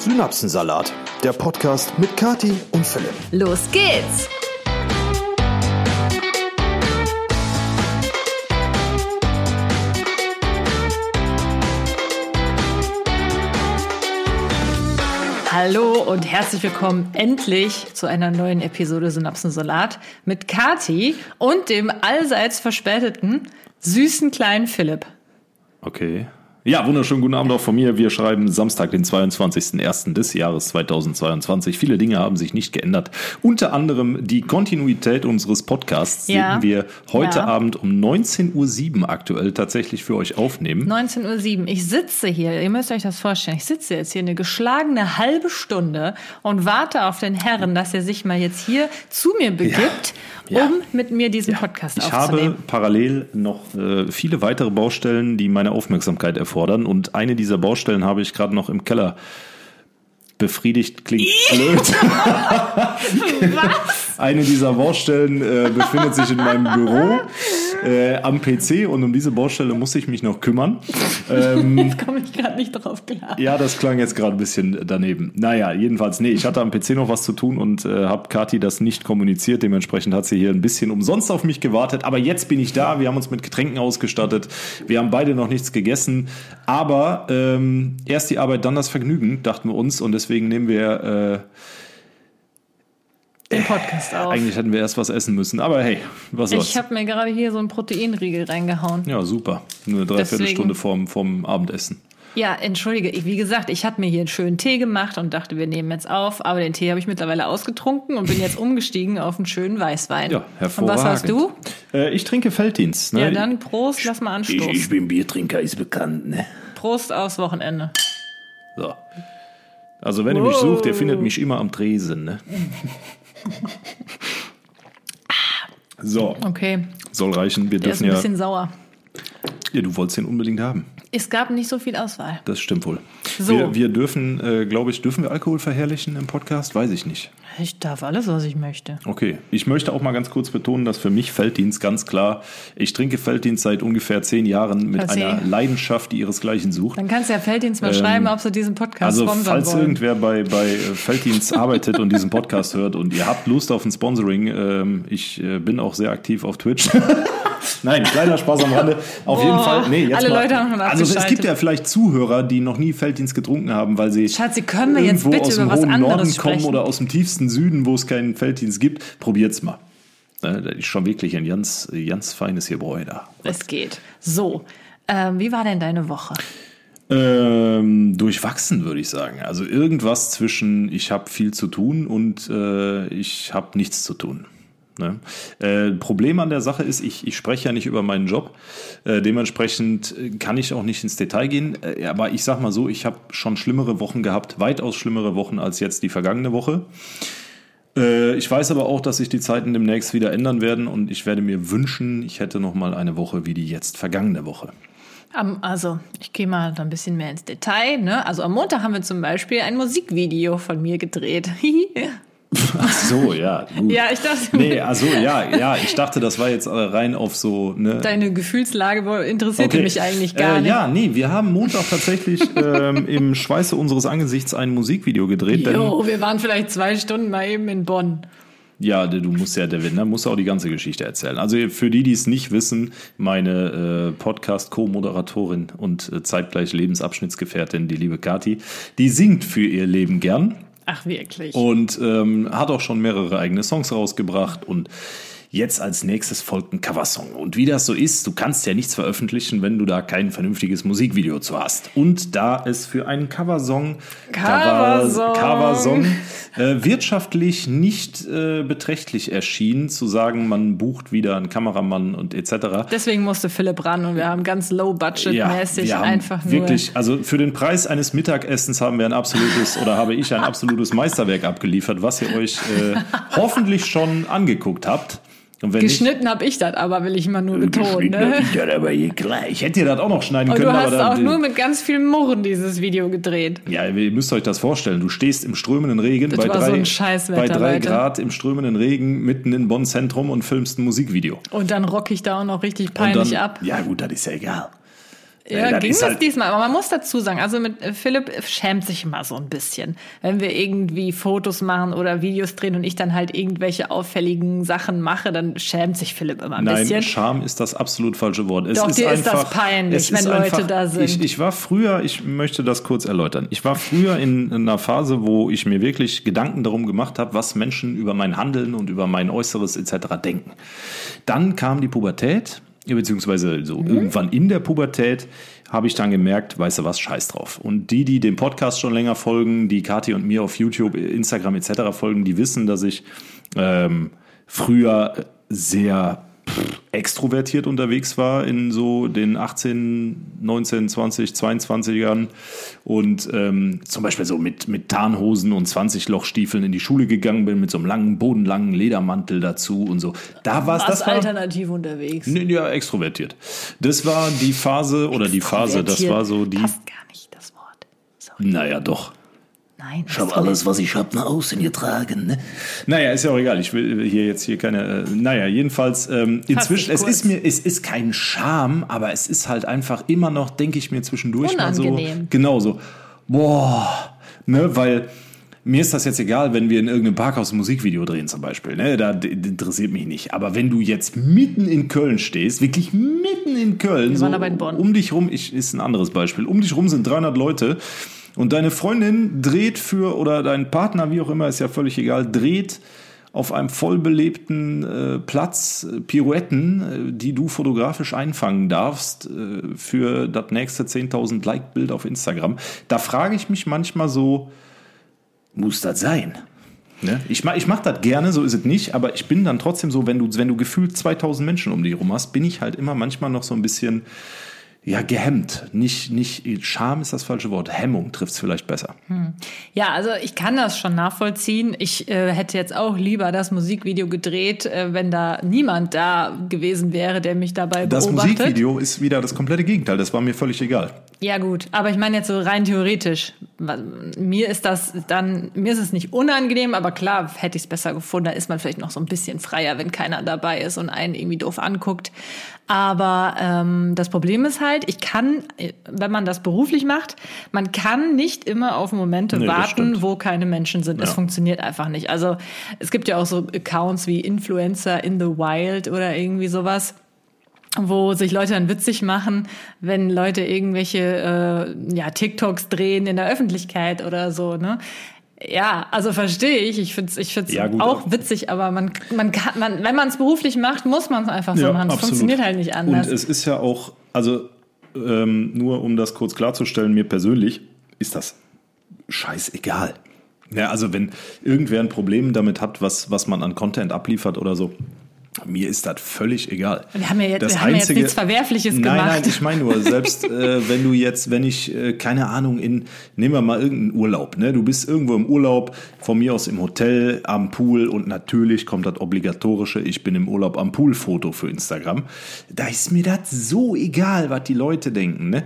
Synapsensalat, der Podcast mit Kati und Philipp. Los geht's! Hallo und herzlich willkommen endlich zu einer neuen Episode Synapsensalat mit Kati und dem allseits verspäteten, süßen kleinen Philipp. Okay. Ja, wunderschönen guten Abend auch von mir. Wir schreiben Samstag, den 22.01. des Jahres 2022. Viele Dinge haben sich nicht geändert. Unter anderem die Kontinuität unseres Podcasts, Ja. den wir heute Ja. Abend um 19.07 Uhr aktuell tatsächlich für euch aufnehmen. 19.07 Uhr. Ich sitze hier, ihr müsst euch das vorstellen, ich sitze jetzt hier eine geschlagene halbe Stunde und warte auf den Herren, dass er sich mal jetzt hier zu mir begibt, Ja. um mit mir diesen Podcast Ich habe aufzunehmen. parallel noch äh, viele weitere Baustellen, die meine Aufmerksamkeit erfordern. Und eine dieser Baustellen habe ich gerade noch im Keller befriedigt. Klingt blöd. Eine dieser Baustellen äh, befindet sich in meinem Büro äh, am PC und um diese Baustelle muss ich mich noch kümmern. Ähm, Komme ich gerade nicht drauf klar. ja, das klang jetzt gerade ein bisschen daneben. Naja, jedenfalls, nee, ich hatte am PC noch was zu tun und äh, habe Kathi das nicht kommuniziert. Dementsprechend hat sie hier ein bisschen umsonst auf mich gewartet. Aber jetzt bin ich da. Wir haben uns mit Getränken ausgestattet. Wir haben beide noch nichts gegessen. Aber ähm, erst die Arbeit, dann das Vergnügen, dachten wir uns. Und deswegen nehmen wir, Den Podcast auf. eigentlich hätten wir erst was essen müssen. Aber hey, was soll's. Ich habe mir gerade hier so einen Proteinriegel reingehauen. ja, super. Nur eine Dreiviertelstunde vorm, vorm Abendessen. Ja, entschuldige, ich, wie gesagt, ich hatte mir hier einen schönen Tee gemacht und dachte, wir nehmen jetzt auf, aber den Tee habe ich mittlerweile ausgetrunken und bin jetzt umgestiegen auf einen schönen Weißwein. Ja, Und hervorragend. was hast du? Äh, ich trinke Felddienst. Ne? Ja, dann Prost, lass mal anstoßen. bin Biertrinker, ist bekannt. Ne? Prost aufs Wochenende. So. Also wenn ihr mich Wow. sucht, ihr findet mich immer am Tresen. Ne? So, Okay, soll reichen. Wir der ist dürfen ein ja, bisschen sauer. ja. Du wolltest den unbedingt haben. Es gab nicht so viel Auswahl. Das stimmt wohl. So. Wir, wir dürfen, äh, glaube ich, dürfen wir Alkohol verherrlichen im Podcast? Weiß ich nicht. Ich darf alles, was ich möchte. Okay, ich möchte auch mal ganz kurz betonen, dass für mich Felddienst ganz klar, ich trinke Felddienst seit ungefähr zehn Jahren mit Passé. einer Leidenschaft, die ihresgleichen sucht. Dann kannst du ja Felddienst mal schreiben, ob sie diesen Podcast Also falls wollen. irgendwer bei, bei äh, Felddienst arbeitet und diesen Podcast hört und ihr habt Lust auf ein Sponsoring, ähm, ich äh, bin auch sehr aktiv auf Twitch. Nein, kleiner Spaß am Rande. Auf jeden Boah, Fall. Nee, jetzt alle mal. Leute haben schon Also es gibt ja vielleicht Zuhörer, die noch nie Felddienst getrunken haben, weil sie Schatzi, können wir jetzt irgendwo bitte aus dem über was hohen anderes Norden sprechen? kommen oder aus dem tiefsten Süden, wo es keinen Felddienst gibt. Probiert's mal. Das ist schon wirklich ein ganz, ganz feines Gebräu da. Es geht. So, ähm, wie war denn deine Woche? Ähm, durchwachsen, würde ich sagen. Also irgendwas zwischen ich habe viel zu tun und äh, ich habe nichts zu tun. Ne? Äh, Problem an der Sache ist, ich, ich spreche ja nicht über meinen Job. Äh, dementsprechend äh, kann ich auch nicht ins Detail gehen. Äh, aber ich sag mal so, ich habe schon schlimmere Wochen gehabt, weitaus schlimmere Wochen als jetzt die vergangene Woche. Äh, ich weiß aber auch, dass sich die Zeiten demnächst wieder ändern werden und ich werde mir wünschen, ich hätte noch mal eine Woche wie die jetzt vergangene Woche. Also, ich gehe mal ein bisschen mehr ins Detail. Ne? Also am Montag haben wir zum Beispiel ein Musikvideo von mir gedreht. Ach so, ja. Gut. ja, ich dachte, Nee, also ja, ja, ich dachte, das war jetzt äh, rein auf so, ne? deine Gefühlslage interessierte Okay. mich eigentlich gar äh, nicht. Ja, nee, wir haben Montag tatsächlich ähm, im Schweiße unseres Angesichts ein Musikvideo gedreht. Jo, wir waren vielleicht zwei Stunden mal eben in Bonn. ja, du musst ja, der Winner musst auch die ganze Geschichte erzählen. Also für die, die es nicht wissen, meine äh, Podcast-Co-Moderatorin und äh, zeitgleich Lebensabschnittsgefährtin, die liebe Kati, die singt für ihr Leben gern. Ach, wirklich. und ähm, hat auch schon mehrere eigene Songs rausgebracht und jetzt als nächstes folgt ein Coversong. Und wie das so ist, du kannst ja nichts veröffentlichen, wenn du da kein vernünftiges Musikvideo zu hast. Und da es für einen Coversong, Coversong. Coversong äh, wirtschaftlich nicht äh, beträchtlich erschien, zu sagen, man bucht wieder einen Kameramann und etc. Deswegen musste Philipp ran und wir haben ganz low-budget-mäßig haben einfach nur. wirklich, also für den Preis eines Mittagessens haben wir ein absolutes oder habe ich ein absolutes Meisterwerk abgeliefert, was ihr euch äh, hoffentlich schon angeguckt habt. Und wenn Geschnitten habe ich das, aber will ich immer nur betonen. Ne? nicht, ja, aber hier klar. Ich hätte ihr das auch noch schneiden Und können, du hast aber auch dann, nur mit ganz viel Murren dieses Video gedreht. ja, ihr müsst euch das vorstellen. Du stehst im strömenden Regen bei so drei, ein Scheißwetter, bei drei Leute. Grad im strömenden Regen mitten in Bonn Zentrum und filmst ein Musikvideo. Und dann rock ich da auch noch richtig peinlich dann, ab. Ja, gut, das ist ja egal. Ja, Äh, das ging das halt- diesmal. Aber man muss dazu sagen, also mit äh, Philipp schämt sich immer so ein bisschen. Wenn wir irgendwie Fotos machen oder Videos drehen und ich dann halt irgendwelche auffälligen Sachen mache, dann schämt sich Philipp immer ein Nein, bisschen. Scham ist das absolut falsche Wort. Es Doch, ist dir ist das einfach, peinlich, wenn Leute einfach, da sind. Ich, ich war früher, ich möchte das kurz erläutern. Ich war früher in einer Phase, wo ich mir wirklich Gedanken darum gemacht habe, was Menschen über mein Handeln und über mein Äußeres etc. denken. Dann kam die Pubertät, beziehungsweise so Mhm. irgendwann in der Pubertät habe ich dann gemerkt, weißt du was, scheiß drauf. Und die, die dem Podcast schon länger folgen, die Kathi und mir auf YouTube, Instagram etc. folgen, die wissen, dass ich ähm, früher sehr extrovertiert unterwegs war in so den 18, 19, 20, 22ern und ähm, zum Beispiel so mit, mit Tarnhosen und 20 Lochstiefeln in die Schule gegangen bin, mit so einem langen, bodenlangen Ledermantel dazu und so. Da war es, Warst das war, alternativ unterwegs. Nee, ja, extrovertiert. Das war die Phase oder die Phase, das war so die, Passt gar nicht, das Wort. Sorry. naja doch. Nein. Ich habe alles, was ich hab, nach außen getragen. Ne? Naja, ist ja auch egal. Ich will hier jetzt hier keine. Äh, naja, jedenfalls ähm, inzwischen. Es ist mir, es ist kein Scham, aber es ist halt einfach immer noch, denke ich mir zwischendurch mal so. Unangenehm. Genau so. Boah, ne, weil mir ist das jetzt egal, wenn wir in irgendeinem Parkhaus ein Musikvideo drehen zum Beispiel. Ne, da interessiert mich nicht. Aber wenn du jetzt mitten in Köln stehst, wirklich mitten in Köln, so waren aber in Bonn. um dich rum, ich ist ein anderes Beispiel. Um dich rum sind 300 Leute. Und deine Freundin dreht für, oder dein Partner, wie auch immer, ist ja völlig egal, dreht auf einem vollbelebten äh, Platz äh, Pirouetten, äh, die du fotografisch einfangen darfst äh, für das nächste 10.000 Like-Bild auf Instagram. Da frage ich mich manchmal so, muss das sein? Ne? Ich, ich mache das gerne, so ist es nicht, aber ich bin dann trotzdem so, wenn du, wenn du gefühlt 2000 Menschen um dich rum hast, bin ich halt immer manchmal noch so ein bisschen ja, gehemmt. Nicht, nicht, Scham ist das falsche Wort. Hemmung trifft es vielleicht besser. Ja, also ich kann das schon nachvollziehen. Ich äh, hätte jetzt auch lieber das Musikvideo gedreht, äh, wenn da niemand da gewesen wäre, der mich dabei Das beobachtet. Musikvideo ist wieder das komplette Gegenteil. Das war mir völlig egal. Ja gut, aber ich meine jetzt so rein theoretisch. Mir ist das dann, mir ist es nicht unangenehm, aber klar hätte ich es besser gefunden. Da ist man vielleicht noch so ein bisschen freier, wenn keiner dabei ist und einen irgendwie doof anguckt. Aber ähm, das Problem ist halt, ich kann, wenn man das beruflich macht, man kann nicht immer auf Momente Nee, warten, wo keine Menschen sind. Es Ja. funktioniert einfach nicht. Also es gibt ja auch so Accounts wie Influencer in the Wild oder irgendwie sowas wo sich Leute dann witzig machen, wenn Leute irgendwelche äh, ja, TikToks drehen in der Öffentlichkeit oder so, ne? Ja, also verstehe ich. Ich finde es ich find's Ja, gut, auch aber- witzig, aber man, man kann, man, wenn man es beruflich macht, muss man es einfach so machen. Es funktioniert halt nicht anders. Und es ist ja auch, also ähm, nur um das kurz klarzustellen, mir persönlich ist das scheißegal. Ja, also wenn irgendwer ein Problem damit hat, was, was man an Content abliefert oder so, mir ist das völlig egal. Wir haben ja jetzt- Das wir haben ja jetzt nichts Verwerfliches nein, gemacht. Nein, ich meine nur, selbst äh, wenn du jetzt, wenn ich, äh, keine Ahnung, in, nehmen wir mal irgendeinen Urlaub, ne? Du bist irgendwo im Urlaub, von mir aus im Hotel, am Pool und natürlich kommt das obligatorische, ich bin im Urlaub am Pool-Foto für Instagram. Da ist mir das so egal, was die Leute denken, ne?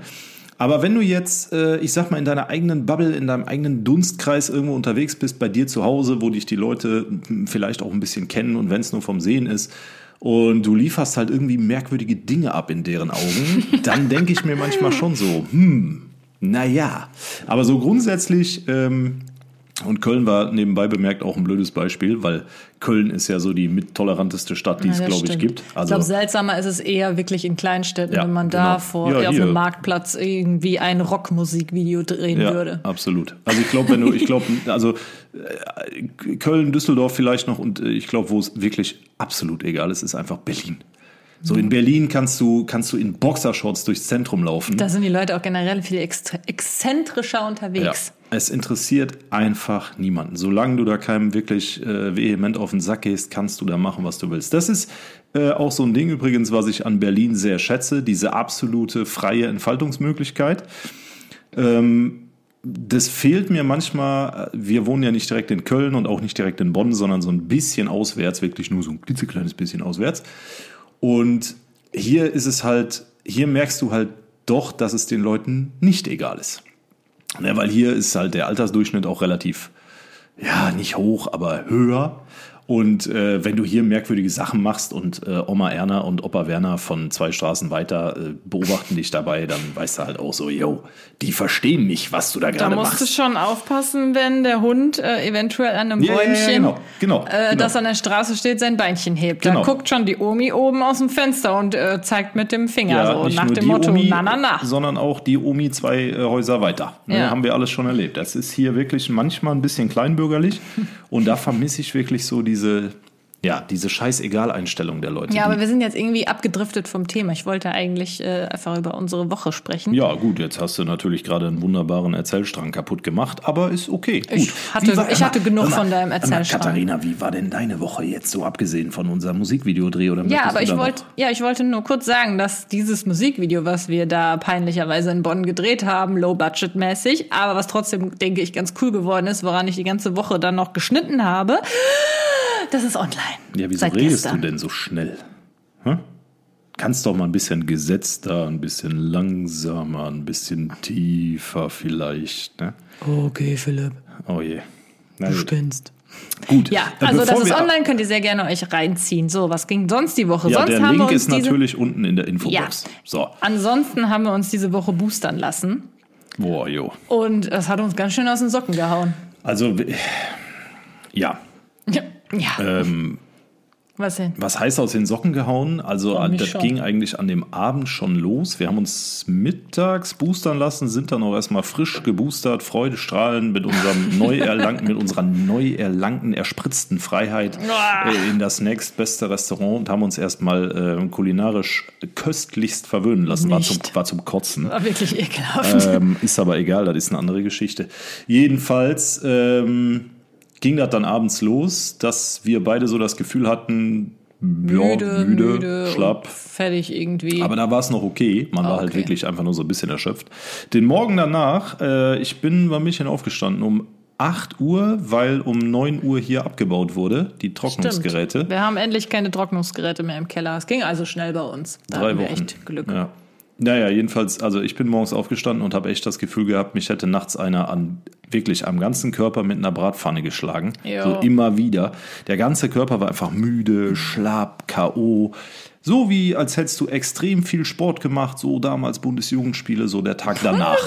Aber wenn du jetzt, äh, ich sag mal, in deiner eigenen Bubble, in deinem eigenen Dunstkreis irgendwo unterwegs bist, bei dir zu Hause, wo dich die Leute vielleicht auch ein bisschen kennen und wenn es nur vom Sehen ist, und du lieferst halt irgendwie merkwürdige Dinge ab in deren Augen, dann denke ich mir manchmal schon so, hm, naja. Aber so grundsätzlich, ähm, und Köln war nebenbei bemerkt auch ein blödes Beispiel, weil Köln ist ja so die mittoleranteste Stadt, die es, Ja, das glaube ich, gibt. ich glaube, seltsamer ist es eher wirklich in Kleinstädten, Ja, wenn man da genau. vor Ja, auf dem Marktplatz irgendwie ein Rockmusikvideo drehen Ja, würde. absolut. Also ich glaube, wenn du, ich glaube, also äh, Köln, Düsseldorf vielleicht noch und äh, ich glaube, wo es wirklich absolut egal ist, ist einfach Berlin. So in Berlin kannst du kannst du in Boxershorts durchs Zentrum laufen. Da sind die Leute auch generell viel exzentrischer Ja, unterwegs. es interessiert einfach niemanden. Solange du da keinem wirklich äh, vehement auf den Sack gehst, kannst du da machen, was du willst. Das ist äh, auch so ein Ding übrigens, was ich an Berlin sehr schätze, diese absolute freie Entfaltungsmöglichkeit. Ähm, das fehlt mir manchmal. Wir wohnen ja nicht direkt in Köln und auch nicht direkt in Bonn, sondern so ein bisschen auswärts, wirklich nur so ein klitzekleines bisschen auswärts. Und hier ist es halt, hier merkst du halt doch, dass es den Leuten nicht egal ist. Ne, weil hier ist halt der Altersdurchschnitt auch relativ, ja, nicht hoch, aber höher. Und äh, wenn du hier merkwürdige Sachen machst und äh, Oma Erna und Opa Werner von zwei Straßen weiter äh, beobachten dich dabei, dann weißt du halt auch so, yo, die verstehen nicht, was du da Da gerade musst machst. du schon aufpassen, wenn der Hund äh, eventuell an einem Ja, ja, ja, Bäumchen, genau, genau, äh, genau. das an der Straße steht, sein Beinchen hebt. Genau. Da guckt schon die Omi oben aus dem Fenster und äh, zeigt mit dem Finger so nach dem die Motto, Omi, na na na. sondern auch die Omi zwei Häuser weiter. Ne. Haben wir alles schon erlebt. Das ist hier wirklich manchmal ein bisschen kleinbürgerlich und da vermisse ich wirklich so diese, ja, diese Scheißegal-Einstellung der Leute. Ja, aber wir sind jetzt irgendwie abgedriftet vom Thema. Ich wollte eigentlich äh, einfach über unsere Woche sprechen. ja, gut, jetzt hast du natürlich gerade einen wunderbaren Erzählstrang kaputt gemacht, aber ist okay. Gut. Ich hatte- Wie ich hatte genug mal, von deinem mal, Erzählstrang. Katharina, wie war denn deine Woche jetzt so abgesehen von unserem Musikvideodreh oder Ja, aber ich wollte, ja, ich wollte nur kurz sagen, dass dieses Musikvideo, was wir da peinlicherweise in Bonn gedreht haben, low budget mäßig, aber was trotzdem, denke ich, ganz cool geworden ist, woran ich die ganze Woche dann noch geschnitten habe, das ist online. Ja, wieso Seit redest gestern. du denn so schnell? Hä? Kannst doch mal ein bisschen gesetzter, ein bisschen langsamer, ein bisschen tiefer vielleicht. Ne? Okay, Philipp, Oh je. Na gut. spinnst. Gut. Ja, Äh, also das ist online, könnt ihr sehr gerne euch reinziehen. So, was ging sonst die Woche? Ja, sonst der haben Link wir uns ist natürlich unten in der ja, Infobox. So. ansonsten haben wir uns diese Woche boostern lassen Boah, jo. und das hat uns ganz schön aus den Socken gehauen. Also, ja. Ja. Ähm, was denn? Was heißt aus den Socken gehauen? Also Oh, mich das schon. ging eigentlich an dem Abend schon los. Wir haben uns mittags boostern lassen, sind dann auch erstmal frisch geboostert, Freudestrahlen mit unserem neu erlangten, mit unserer neu erlangten, erspritzten Freiheit äh, in das nächstbeste Restaurant und haben uns erstmal äh, kulinarisch köstlichst verwöhnen lassen. War zum, war zum Kotzen. War wirklich ekelhaft. Ähm, ist aber egal, das ist eine andere Geschichte. Jedenfalls ähm, ging das dann abends los, dass wir beide so das Gefühl hatten, ja, müde, müde, müde, schlapp. fertig irgendwie. Aber da war es noch okay. Man war halt Okay. wirklich einfach nur so ein bisschen erschöpft. Den Morgen danach, äh, ich bin beim Mädchen aufgestanden um 8 Uhr, weil um 9 Uhr hier abgebaut wurde, die Trocknungsgeräte. Stimmt. Wir haben endlich keine Trocknungsgeräte mehr im Keller. Es ging also schnell bei uns. Da Drei hatten wir Wochen. echt Glück. Ja. Naja, jedenfalls, also ich bin morgens aufgestanden und habe echt das Gefühl gehabt, mich hätte nachts einer an wirklich am ganzen Körper mit einer Bratpfanne geschlagen. Jo. So immer wieder. Der ganze Körper war einfach müde, schlapp, K.O. So wie als hättest du extrem viel Sport gemacht, so damals Bundesjugendspiele, so der Tag danach.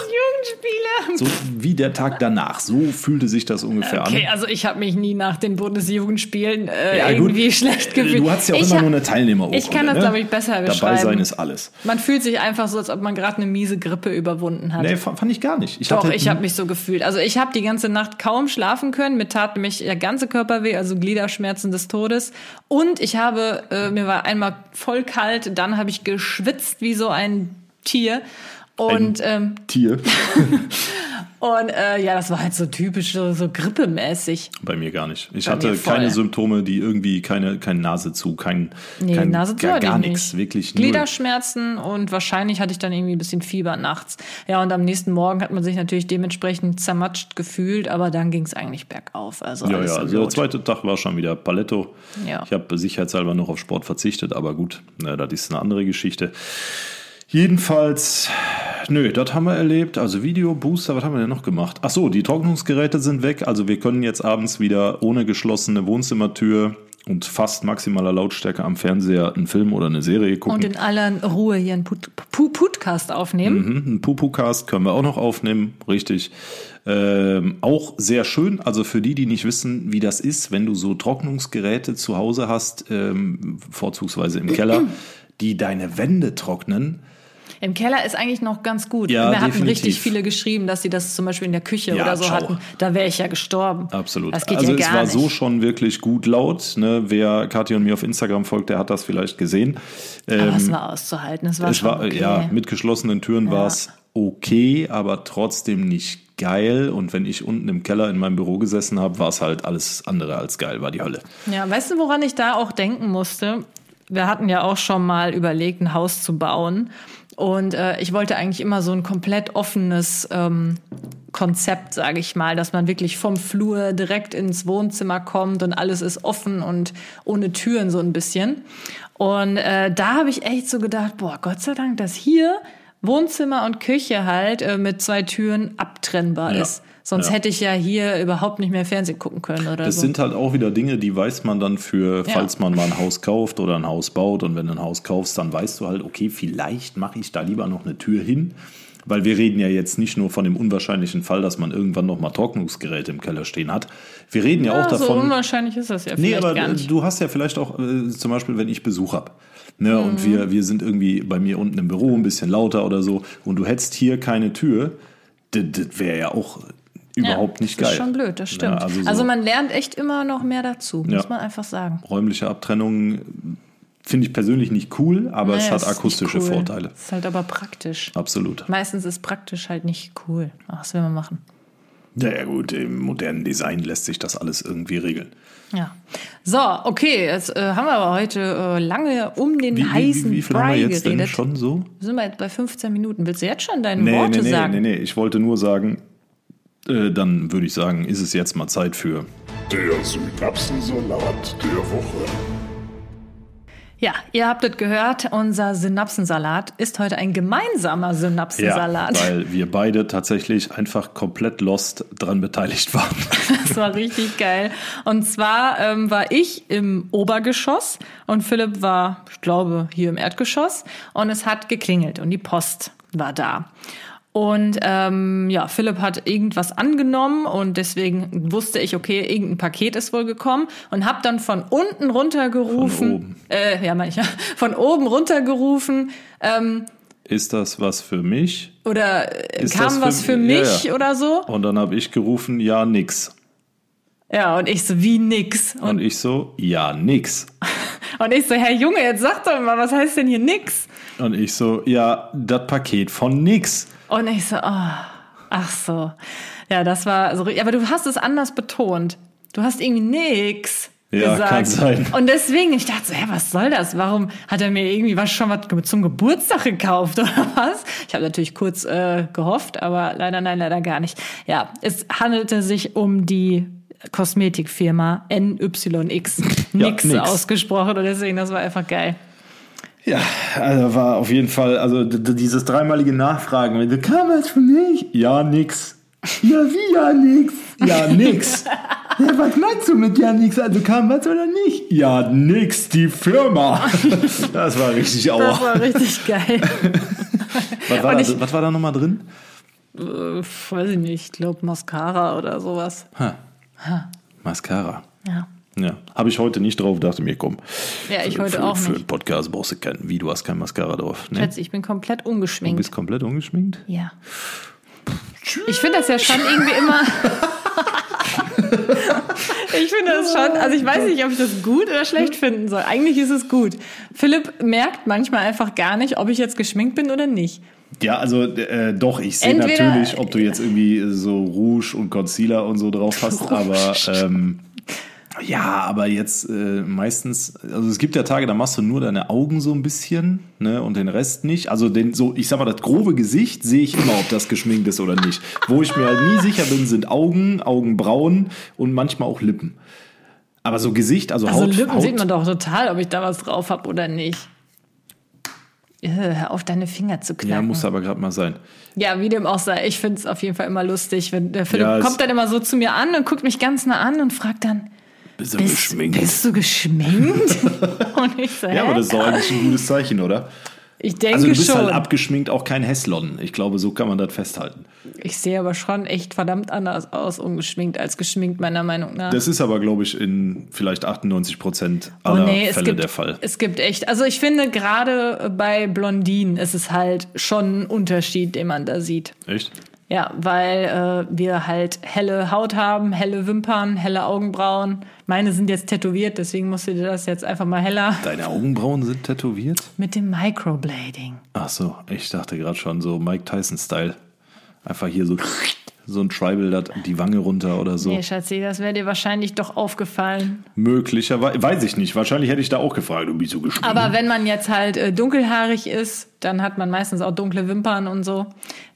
Jugendspiele. So wie der Tag danach. So fühlte sich das ungefähr Okay, an. also ich habe mich nie nach den Bundesjugendspielen äh, Ja, gut. irgendwie schlecht gefühlt. Du hast ja auch ich immer nur eine Teilnehmerurkunde. Ich kann das, ne? glaube ich, besser Dabei beschreiben. sein ist alles. Man fühlt sich einfach so, als ob man gerade eine miese Grippe überwunden hat. Nee, fand fand ich gar nicht. Ich Doch, hatte- ich habe mich so gefühlt. Also ich habe die ganze Nacht kaum schlafen können. Mir tat nämlich der ganze Körper weh, also Gliederschmerzen des Todes. Und ich habe, äh, mir war einmal voll kalt, dann habe ich geschwitzt wie so ein Tier. Und, ähm, Tier. und äh, ja, das war halt so typisch, so, so grippemäßig. Bei mir gar nicht. Ich Bei hatte keine Symptome, die irgendwie keine, keine Nase zu, kein, Nee, kein Nase zu gar, gar nicht. nichts, wirklich null. Gliederschmerzen und wahrscheinlich hatte ich dann irgendwie ein bisschen Fieber nachts. Ja, und am nächsten Morgen hat man sich natürlich dementsprechend zermatscht gefühlt, aber dann ging es eigentlich bergauf. Also Ja, ja, also der zweite Tag war schon wieder Paletto. Ja. Ich habe sicherheitshalber noch auf Sport verzichtet, aber gut, na, das ist eine andere Geschichte. Jedenfalls, nö, das haben wir erlebt. Also Video, Booster, was haben wir denn noch gemacht? Ach so, die Trocknungsgeräte sind weg. Also wir können jetzt abends wieder ohne geschlossene Wohnzimmertür und fast maximaler Lautstärke am Fernseher einen Film oder eine Serie gucken. Und in aller Ruhe hier einen Put Pu- Podcast aufnehmen. Mhm, Ein Pupu-Cast können wir auch noch aufnehmen, richtig. Ähm, auch sehr schön, also für die, die nicht wissen, wie das ist, wenn du so Trocknungsgeräte zu Hause hast, ähm, vorzugsweise im Keller, die deine Wände trocknen. Im Keller ist eigentlich noch ganz gut. Ja, Mir hatten definitiv. richtig viele geschrieben, dass sie das zum Beispiel in der Küche Ja, oder so ciao. hatten. Da wäre ich ja gestorben. Absolut. Das geht also ja es gar war nicht. so schon wirklich gut laut. Ne? Wer Kathi und mir auf Instagram folgt, der hat das vielleicht gesehen. Aber Ähm, es war auszuhalten. Es war es schon war, okay. ja, mit geschlossenen Türen war es okay, aber trotzdem nicht geil. Und wenn ich unten im Keller in meinem Büro gesessen habe, war es halt alles andere als geil, war die Hölle. Ja, weißt du, woran ich da auch denken musste? Wir hatten ja auch schon mal überlegt, ein Haus zu bauen. Und äh, ich wollte eigentlich immer so ein komplett offenes ähm, Konzept, sage ich mal, dass man wirklich vom Flur direkt ins Wohnzimmer kommt und alles ist offen und ohne Türen so ein bisschen. Und äh, da habe ich echt so gedacht, boah, Gott sei Dank, dass hier Wohnzimmer und Küche halt äh, mit zwei Türen abtrennbar Ja. ist. Sonst Ja. hätte ich ja hier überhaupt nicht mehr Fernsehen gucken können oder Das so. sind halt auch wieder Dinge, die weiß man dann für, Ja. falls man mal ein Haus kauft oder ein Haus baut. Und wenn du ein Haus kaufst, dann weißt du halt, okay, vielleicht mache ich da lieber noch eine Tür hin. Weil wir reden ja jetzt nicht nur von dem unwahrscheinlichen Fall, dass man irgendwann noch mal Trocknungsgeräte im Keller stehen hat. Wir reden ja, auch ja, so davon. unwahrscheinlich ist das ja Nee, vielleicht aber gar äh, nicht. du hast ja vielleicht auch, äh, zum Beispiel, wenn ich Besuch hab. Ne, Mhm. Und wir, wir sind irgendwie bei mir unten im Büro ein bisschen lauter oder so. Und du hättest hier keine Tür. Das, das wäre ja auch überhaupt ja, nicht das geil. ist schon blöd, das stimmt. Ja, also, also, so man lernt echt immer noch mehr dazu, muss Ja. man einfach sagen. räumliche Abtrennung finde ich persönlich nicht cool, aber es Naja, hat ist nicht akustische cool. Vorteile. Ist halt aber praktisch. Absolut. Meistens ist praktisch halt nicht cool. Ach, was will man machen? Ja, ja, gut, im modernen Design lässt sich das alles irgendwie regeln. Ja. So, okay, jetzt äh, haben wir aber heute äh, lange um den Wie, wie, heißen wie, wie viel haben Brei wir jetzt geredet. denn schon so? Sind wir jetzt bei 15 Minuten? Willst du jetzt schon deine Nee, Worte nee, nee, sagen? nee, nee. Ich wollte nur sagen, äh, dann würde ich sagen, ist es jetzt mal Zeit für. Der Synapsensalat der Woche. Ja, ihr habt es gehört, unser Synapsensalat ist heute ein gemeinsamer Synapsensalat. weil wir beide tatsächlich einfach komplett lost dran beteiligt waren. Das war richtig geil. Und zwar ähm, war ich im Obergeschoss und Philipp war, ich glaube, hier im Erdgeschoss. Und es hat geklingelt und die Post war da. Und ähm, ja, Philipp hat irgendwas angenommen und deswegen wusste ich, okay, irgendein Paket ist wohl gekommen und habe dann von unten runtergerufen, Von oben. Äh, ja, manchmal, von oben runtergerufen, ähm, Ist das was für mich? oder äh, Ist kam für- was für ja, mich ja. oder so. Und dann habe ich gerufen, ja, nix. Ja, und ich so, wie nix. Und Und ich so, ja, nix. Und ich so, Herr Junge, jetzt sag doch mal, was heißt denn hier nix? Und ich so, ja, das Paket von nix. Und ich so, oh, ach so. Ja, das war so, ri- aber du hast es anders betont. Du hast irgendwie nix Ja, gesagt. kann sein. Und deswegen, ich dachte so, hä, was soll das? Warum hat er mir irgendwie was schon was zum Geburtstag gekauft oder was? Ich habe natürlich kurz äh, gehofft, aber leider nein, leider gar nicht. Ja, es handelte sich um die Kosmetikfirma NYX. Ja, Nix nix. ausgesprochen und deswegen, das war einfach geil. Ja, also war auf jeden Fall, also dieses dreimalige Nachfragen. Du kam was für mich? Ja, nix. Ja, wie ja, nix? Ja, nix. Ja, was meinst du mit ja, nix? Also kam was oder nicht? Ja, nix, die Firma. Das war richtig Das auer. war richtig geil. Was war, Und da, ich- was war da nochmal drin? äh, weiß ich nicht, ich glaube Mascara oder sowas. Mascara. Ja. Ja, habe ich heute nicht drauf, dachte mir, komm. Ja, ich für, heute für, auch Für nicht. einen Podcast brauchst du keinen, wie, du hast kein Mascara drauf. Ne? Schätze, ich bin komplett Du ungeschminkt. bist komplett ungeschminkt? Ja. Ich finde das ja schon irgendwie immer. ich finde das schon, also ich weiß nicht, ob ich das gut oder schlecht finden soll. Eigentlich ist es gut. Philipp merkt manchmal einfach gar nicht, ob ich jetzt geschminkt bin oder nicht. Ja, also äh, doch, ich sehe natürlich, ob du jetzt irgendwie so Rouge und Concealer und so drauf hast, aber ähm, ja, aber jetzt äh, meistens, also es gibt ja Tage, da machst du nur deine Augen so ein bisschen, ne, und den Rest nicht. Also den so, ich sag mal, das grobe Gesicht sehe ich immer, ob das geschminkt ist oder nicht. Wo ich mir halt nie sicher bin, sind Augen, Augenbrauen und manchmal auch Lippen. Aber so Gesicht, also, Also Haut, Lippen Haut, sieht man doch total, ob ich da was drauf habe oder nicht. Äh, Hör auf, deine Finger zu knacken. ja, muss aber gerade mal sein. Ja, wie dem auch sei. Ich finde es auf jeden Fall immer lustig, wenn der Philipp Ja, kommt dann immer so zu mir an und guckt mich ganz nah an und fragt dann, Bist du bist, geschminkt? bist du geschminkt? und ich so, ja, aber das ist doch eigentlich ein gutes Zeichen, oder? ich denke Also du bist schon. halt abgeschminkt auch kein Hässlon. Ich glaube, so kann man das festhalten. ich sehe aber schon echt verdammt anders aus, ungeschminkt als geschminkt, meiner Meinung nach. Das ist aber, glaube ich, in vielleicht 98 Prozent Oh aller nee, es Fälle gibt, der Fall. es gibt echt, also ich finde gerade bei Blondinen ist es halt schon ein Unterschied, den man da sieht. Echt? Ja, weil äh, wir halt helle Haut haben, helle Wimpern, helle Augenbrauen. Meine sind jetzt tätowiert, deswegen musst du dir das jetzt einfach mal heller Deine Augenbrauen sind tätowiert? mit dem Microblading. Ach so, ich dachte gerade schon so Mike Tyson-Style. Einfach hier so, so ein Tribal, dat- die Wange runter oder so. Nee, Schatzi, das wäre dir wahrscheinlich doch aufgefallen. Möglicherweise, weiß ich nicht. Wahrscheinlich hätte ich da auch gefragt, du bist so geschminkt. Aber wenn man jetzt halt äh, dunkelhaarig ist, dann hat man meistens auch dunkle Wimpern und so.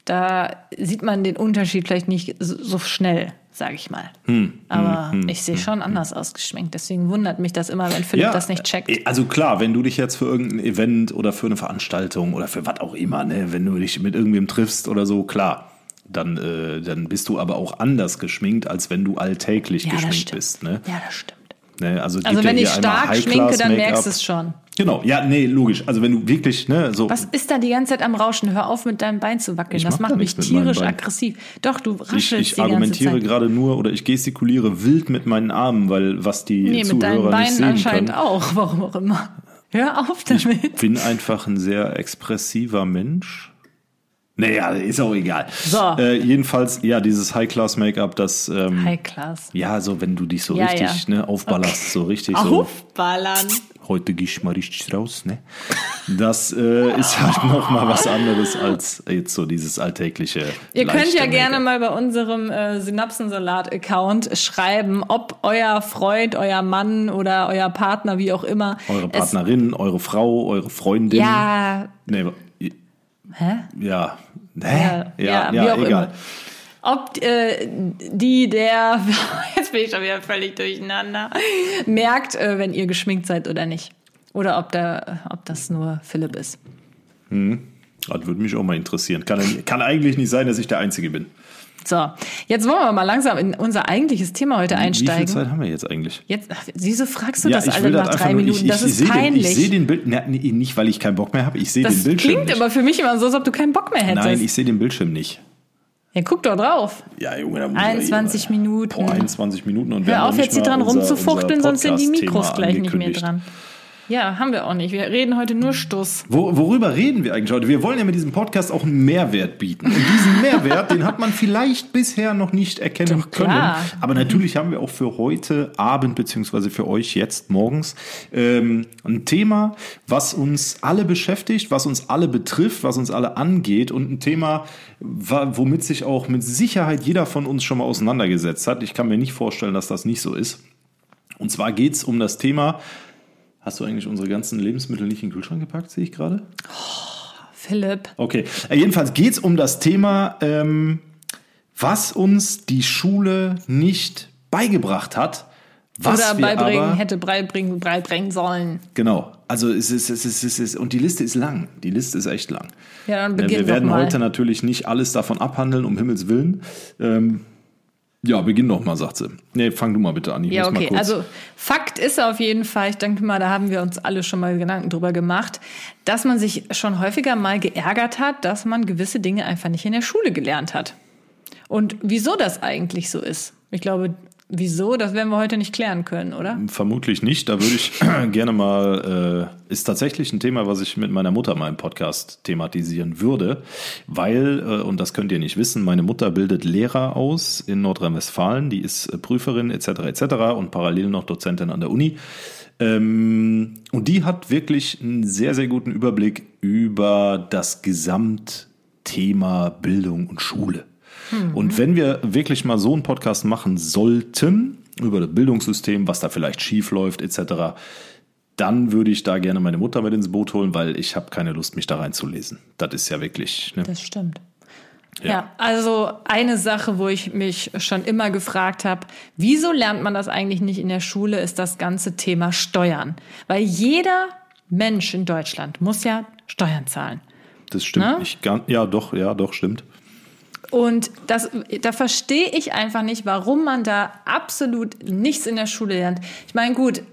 Da sieht man den Unterschied vielleicht nicht so, schnell, sage ich mal. Hm, Aber ich sehe schon anders ausgeschminkt. Deswegen wundert mich das immer, wenn Philipp das nicht checkt. äh, Also klar, wenn du dich jetzt für irgendein Event oder für eine Veranstaltung oder für was auch immer, ne, wenn du dich mit irgendwem triffst oder so, klar. dann, äh, dann bist du aber auch anders geschminkt, als wenn du alltäglich Ja, geschminkt bist. Ne? Ja, das stimmt. Ne? Also, Also wenn ja ich stark schminke, dann merkst du es schon. Genau, ja, nee, logisch. Also wenn du wirklich, ne, so. Was ist da die ganze Zeit am Rauschen? Hör auf, mit deinem Bein zu wackeln. Ich das mach macht da mich tierisch aggressiv. Doch, du Ich, raschelst ich ganze argumentiere gerade nur oder ich gestikuliere wild mit meinen Armen, weil was die Nee, mit deinen Zuhörer Beinen sehen anscheinend können. auch. Warum auch immer. Hör auf damit. Ich bin einfach ein sehr expressiver Mensch. Naja, ist auch egal. So. Äh, jedenfalls, ja, dieses High-Class-Make-up, das, ähm, High Class. ja, so wenn du dich so Ja, richtig ja. Ne, aufballerst, so richtig so. Heute geh ich mal richtig raus, ne? Das äh, ist halt noch mal was anderes als jetzt so dieses alltägliche. Ihr könnt ja gerne mal bei unserem äh, Synapsensalat-Account schreiben, ob euer Freund, euer Mann oder euer Partner, wie auch immer, Eure Partnerin, eure Frau, eure Freundin. ja, Nee, hä? ja. Hä? Ja, ja, wie auch immer. Ob äh, die, der, jetzt bin ich schon wieder völlig durcheinander, merkt, äh, wenn ihr geschminkt seid oder nicht. Oder ob, der, ob das nur Philipp ist. Das würde mich auch mal interessieren. Kann, kann eigentlich nicht sein, dass ich der Einzige bin. So, jetzt wollen wir mal langsam in unser eigentliches Thema heute Wie viel einsteigen. Zeit haben wir jetzt eigentlich? Jetzt, ach, wieso fragst du das alle nach einfach drei nur- Minuten? Ich, das ich, ist ich peinlich. Den, ich sehe den Bild, nee, nicht weil ich keinen Bock mehr habe. Ich sehe das den Bildschirm klingt nicht. aber für mich immer so, als ob du keinen Bock mehr hättest. Nein, ich sehe den Bildschirm nicht. Ja, guck doch drauf. Ja, Junge, da muss ich 21 hier- Minuten. Boah, 21 Minuten und wir Hör auf, jetzt hier dran unser- rumzufuchteln, sonst sind die Mikros gleich nicht mehr dran. Ja, haben wir auch nicht. Wir reden heute nur Stuss. Wo, worüber reden wir eigentlich heute? Wir wollen ja mit diesem Podcast auch einen Mehrwert bieten. Und diesen Mehrwert, den hat man vielleicht bisher noch nicht erkennen Doch, können. klar. Aber natürlich haben wir auch für heute Abend, beziehungsweise für euch jetzt morgens, ähm, ein Thema, was uns alle beschäftigt, was uns alle betrifft, was uns alle angeht und ein Thema, womit sich auch mit Sicherheit jeder von uns schon mal auseinandergesetzt hat. Ich kann mir nicht vorstellen, dass das nicht so ist. Und zwar geht's um das Thema, hast du eigentlich unsere ganzen Lebensmittel nicht in den Kühlschrank gepackt, sehe ich gerade? Philipp. Okay, äh, jedenfalls geht es um das Thema, ähm, was uns die Schule nicht beigebracht hat. Was Oder beibringen, aber, hätte beibringen, beibringen sollen. Genau, also es ist, es ist, es ist, und die Liste ist lang. Die Liste ist echt lang. Ja, dann Ja, beginn wir werden mal. heute natürlich nicht alles davon abhandeln, um Himmels Willen. Ähm, ja, beginn doch mal, sagt sie. Nee, fang du mal bitte an. Ich Ja, okay. Also Fakt ist auf jeden Fall, ich denke mal, da haben wir uns alle schon mal Gedanken drüber gemacht, dass man sich schon häufiger mal geärgert hat, dass man gewisse Dinge einfach nicht in der Schule gelernt hat. Und wieso das eigentlich so ist. Ich glaube, wieso, das werden wir heute nicht klären können, oder? Vermutlich nicht. Da würde ich gerne mal, äh, ist tatsächlich ein Thema, was ich mit meiner Mutter mal im Podcast thematisieren würde, weil, äh, und das könnt ihr nicht wissen, meine Mutter bildet Lehrer aus in Nordrhein-Westfalen, die ist äh, Prüferin etc. etc. und parallel noch Dozentin an der Uni. Ähm, und die hat wirklich einen sehr, sehr guten Überblick über das Gesamtthema Bildung und Schule. Und wenn wir wirklich mal so einen Podcast machen sollten über das Bildungssystem, was da vielleicht schief läuft etc., dann würde ich da gerne meine Mutter mit ins Boot holen, weil ich habe keine Lust, mich da reinzulesen. Das ist ja wirklich. Ne? Das stimmt. Ja. also eine Sache, wo ich mich schon immer gefragt habe, wieso lernt man das eigentlich nicht in der Schule, ist das ganze Thema Steuern. Weil jeder Mensch in Deutschland muss ja Steuern zahlen. Das stimmt Ne? nicht. Ja, doch, ja, doch, stimmt. Und das, da verstehe ich einfach nicht, warum man da absolut nichts in der Schule lernt. Ich meine, gut,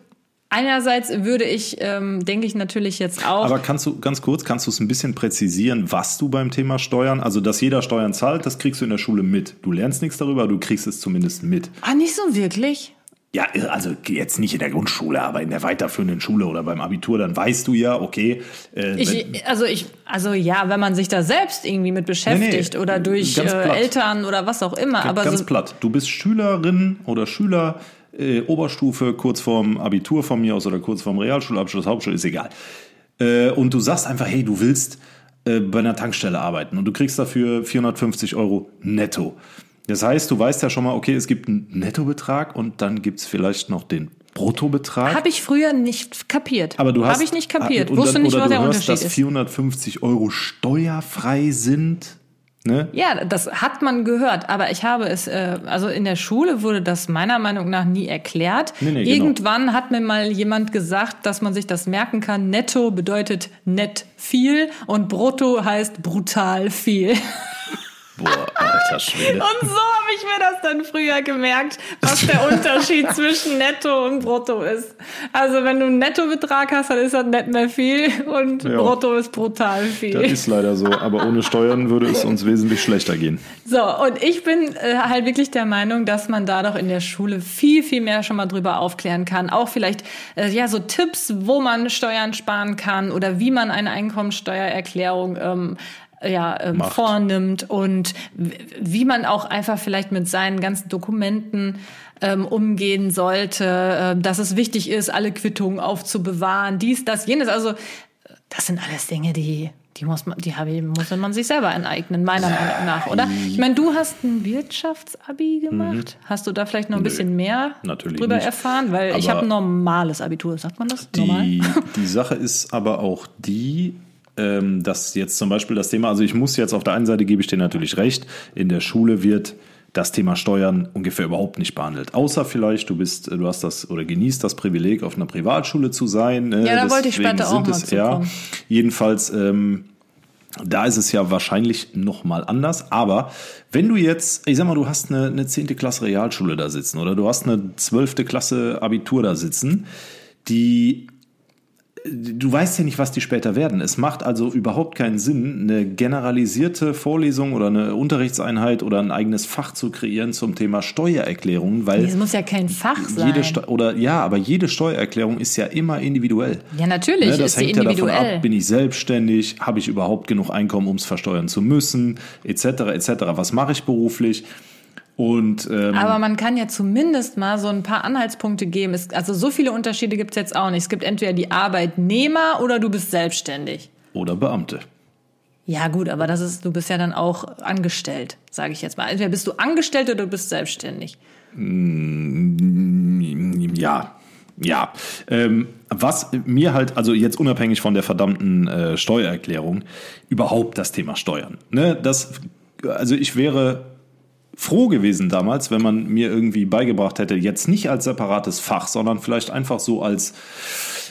einerseits würde ich, ähm, denke ich natürlich jetzt auch. Aber kannst du ganz kurz, kannst du es ein bisschen präzisieren, was du beim Thema Steuern, also dass jeder Steuern zahlt, das kriegst du in der Schule mit. Du lernst nichts darüber, du kriegst es zumindest mit. ah, nicht so wirklich? Ja, also jetzt nicht in der Grundschule, aber in der weiterführenden Schule oder beim Abitur, dann weißt du ja, okay. Äh, Ich, also ich, also ja, wenn man sich da selbst irgendwie mit beschäftigt Nee, nee, oder durch ganz äh. Eltern oder was auch immer, aber ganz so, platt. Du bist Schülerin oder Schüler, äh, Oberstufe, kurz vorm Abitur von mir aus oder kurz vorm Realschulabschluss, Hauptschule, ist egal. Äh, und du sagst einfach, hey, du willst äh, bei einer Tankstelle arbeiten und du kriegst dafür 450 Euro netto. Das heißt, du weißt ja schon mal, okay, es gibt einen Nettobetrag und dann gibt's vielleicht noch den Bruttobetrag. habe ich früher nicht kapiert. Aber du hast. habe ich nicht kapiert. Wusste dann, nicht, was du der hörst, Unterschied dass ist. 450 Euro steuerfrei sind. Ne? Ja, das hat man gehört, aber ich habe es, äh, also in der Schule wurde das meiner Meinung nach nie erklärt. Nee, nee, genau. Irgendwann hat mir mal jemand gesagt, dass man sich das merken kann. Netto bedeutet nett viel und brutto heißt brutal viel. Boah, alter Schwede. Und so habe ich mir das dann früher gemerkt, was der Unterschied zwischen Netto und Brutto ist. Also wenn du einen Nettobetrag hast, dann ist das nicht mehr viel und Ja. Brutto ist brutal viel. Das ist leider so, aber ohne Steuern würde es uns wesentlich schlechter gehen. So, und ich bin äh, halt wirklich der Meinung, dass man da doch in der Schule viel, viel mehr schon mal drüber aufklären kann. Auch vielleicht, äh, ja, so Tipps, wo man Steuern sparen kann oder wie man eine Einkommensteuererklärung ähm, ja, ähm, vornimmt und wie man auch einfach vielleicht mit seinen ganzen Dokumenten ähm, umgehen sollte, äh, dass es wichtig ist, alle Quittungen aufzubewahren, dies, das, jenes. Also das sind alles Dinge, die, die muss man, die habe ich, muss man sich selber aneignen, meiner Meinung nach, oder? Ich meine, du hast ein Wirtschaftsabi gemacht. Hast du da vielleicht noch ein bisschen mehr Mhm. drüber nicht. erfahren? Weil ich Aber habe ein normales Abitur, sagt man das? Normal? Die, die Sache ist aber auch die, ähm, dass jetzt zum Beispiel das Thema, also ich muss jetzt auf der einen Seite gebe ich dir natürlich recht, in der Schule wird das Thema Steuern ungefähr überhaupt nicht behandelt. Außer vielleicht, du bist, du hast das oder genießt das Privileg, auf einer Privatschule zu sein. ne? Ja, da wollte ich später auch mal es, ja. Jedenfalls, ähm, da ist es ja wahrscheinlich noch mal anders. Aber wenn du jetzt, ich sag mal, du hast eine, eine 10. Klasse Realschule da sitzen oder du hast eine 12. Klasse Abitur da sitzen, die du weißt ja nicht, was die später werden. Es macht also überhaupt keinen Sinn, eine generalisierte Vorlesung oder eine Unterrichtseinheit oder ein eigenes Fach zu kreieren zum Thema Steuererklärungen, weil Es muss ja kein Fach sein. jede Steu- oder ja, aber jede Steuererklärung ist ja immer individuell. ja, natürlich Ne, das hängt ja davon ab, bin ich selbstständig, habe ich überhaupt genug Einkommen, um es versteuern zu müssen, etc. etc. Was mache ich beruflich? Und ähm, Aber man kann ja zumindest mal so ein paar Anhaltspunkte geben. Es, also so viele Unterschiede gibt es jetzt auch nicht. Es gibt entweder die Arbeitnehmer oder du bist selbstständig. oder Beamte. Ja gut, aber das ist, du bist ja dann auch angestellt, sage ich jetzt mal. Entweder bist du angestellt oder du bist selbstständig. Ja, ja. Ähm, was mir halt, also jetzt unabhängig von der verdammten äh, Steuererklärung, überhaupt das Thema Steuern. Ne, das, also ich wäre froh gewesen damals, wenn man mir irgendwie beigebracht hätte, jetzt nicht als separates Fach, sondern vielleicht einfach so als,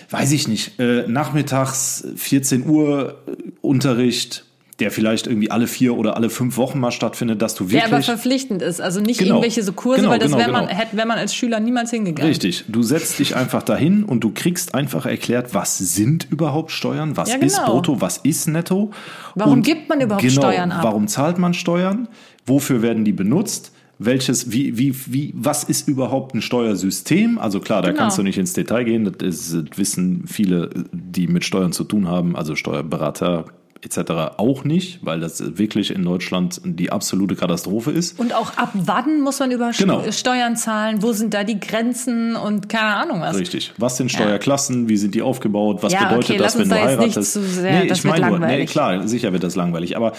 weiß ich nicht, äh, nachmittags 14 Uhr äh, Unterricht, der vielleicht irgendwie alle vier oder alle fünf Wochen mal stattfindet, dass du Der aber wirklich verpflichtend ist. Also nicht Genau. irgendwelche so Kurse, Genau, weil das genau, wäre man, genau. hätte, wäre man als Schüler niemals hingegangen. Richtig. Du setzt dich einfach dahin und du kriegst einfach erklärt, was sind überhaupt Steuern, was Ja, ist genau. Brutto, was ist Netto. Warum und gibt man überhaupt genau, Steuern ab? Warum zahlt man Steuern? Wofür werden die benutzt? Welches, wie, wie, wie, was ist überhaupt ein Steuersystem? Also klar, da Genau. kannst du nicht ins Detail gehen. Das, ist, das wissen viele, die mit Steuern zu tun haben, also Steuerberater etc. auch nicht, weil das wirklich in Deutschland die absolute Katastrophe ist. Und auch ab wann muss man über Genau. St- Steuern zahlen? Wo sind da die Grenzen und keine Ahnung was? Richtig. Was sind Steuerklassen? Wie sind die aufgebaut? Was Ja, bedeutet okay, das, wenn du da heiratest? sehr- das ich meine nur, nee, klar, sicher wird das langweilig. Aber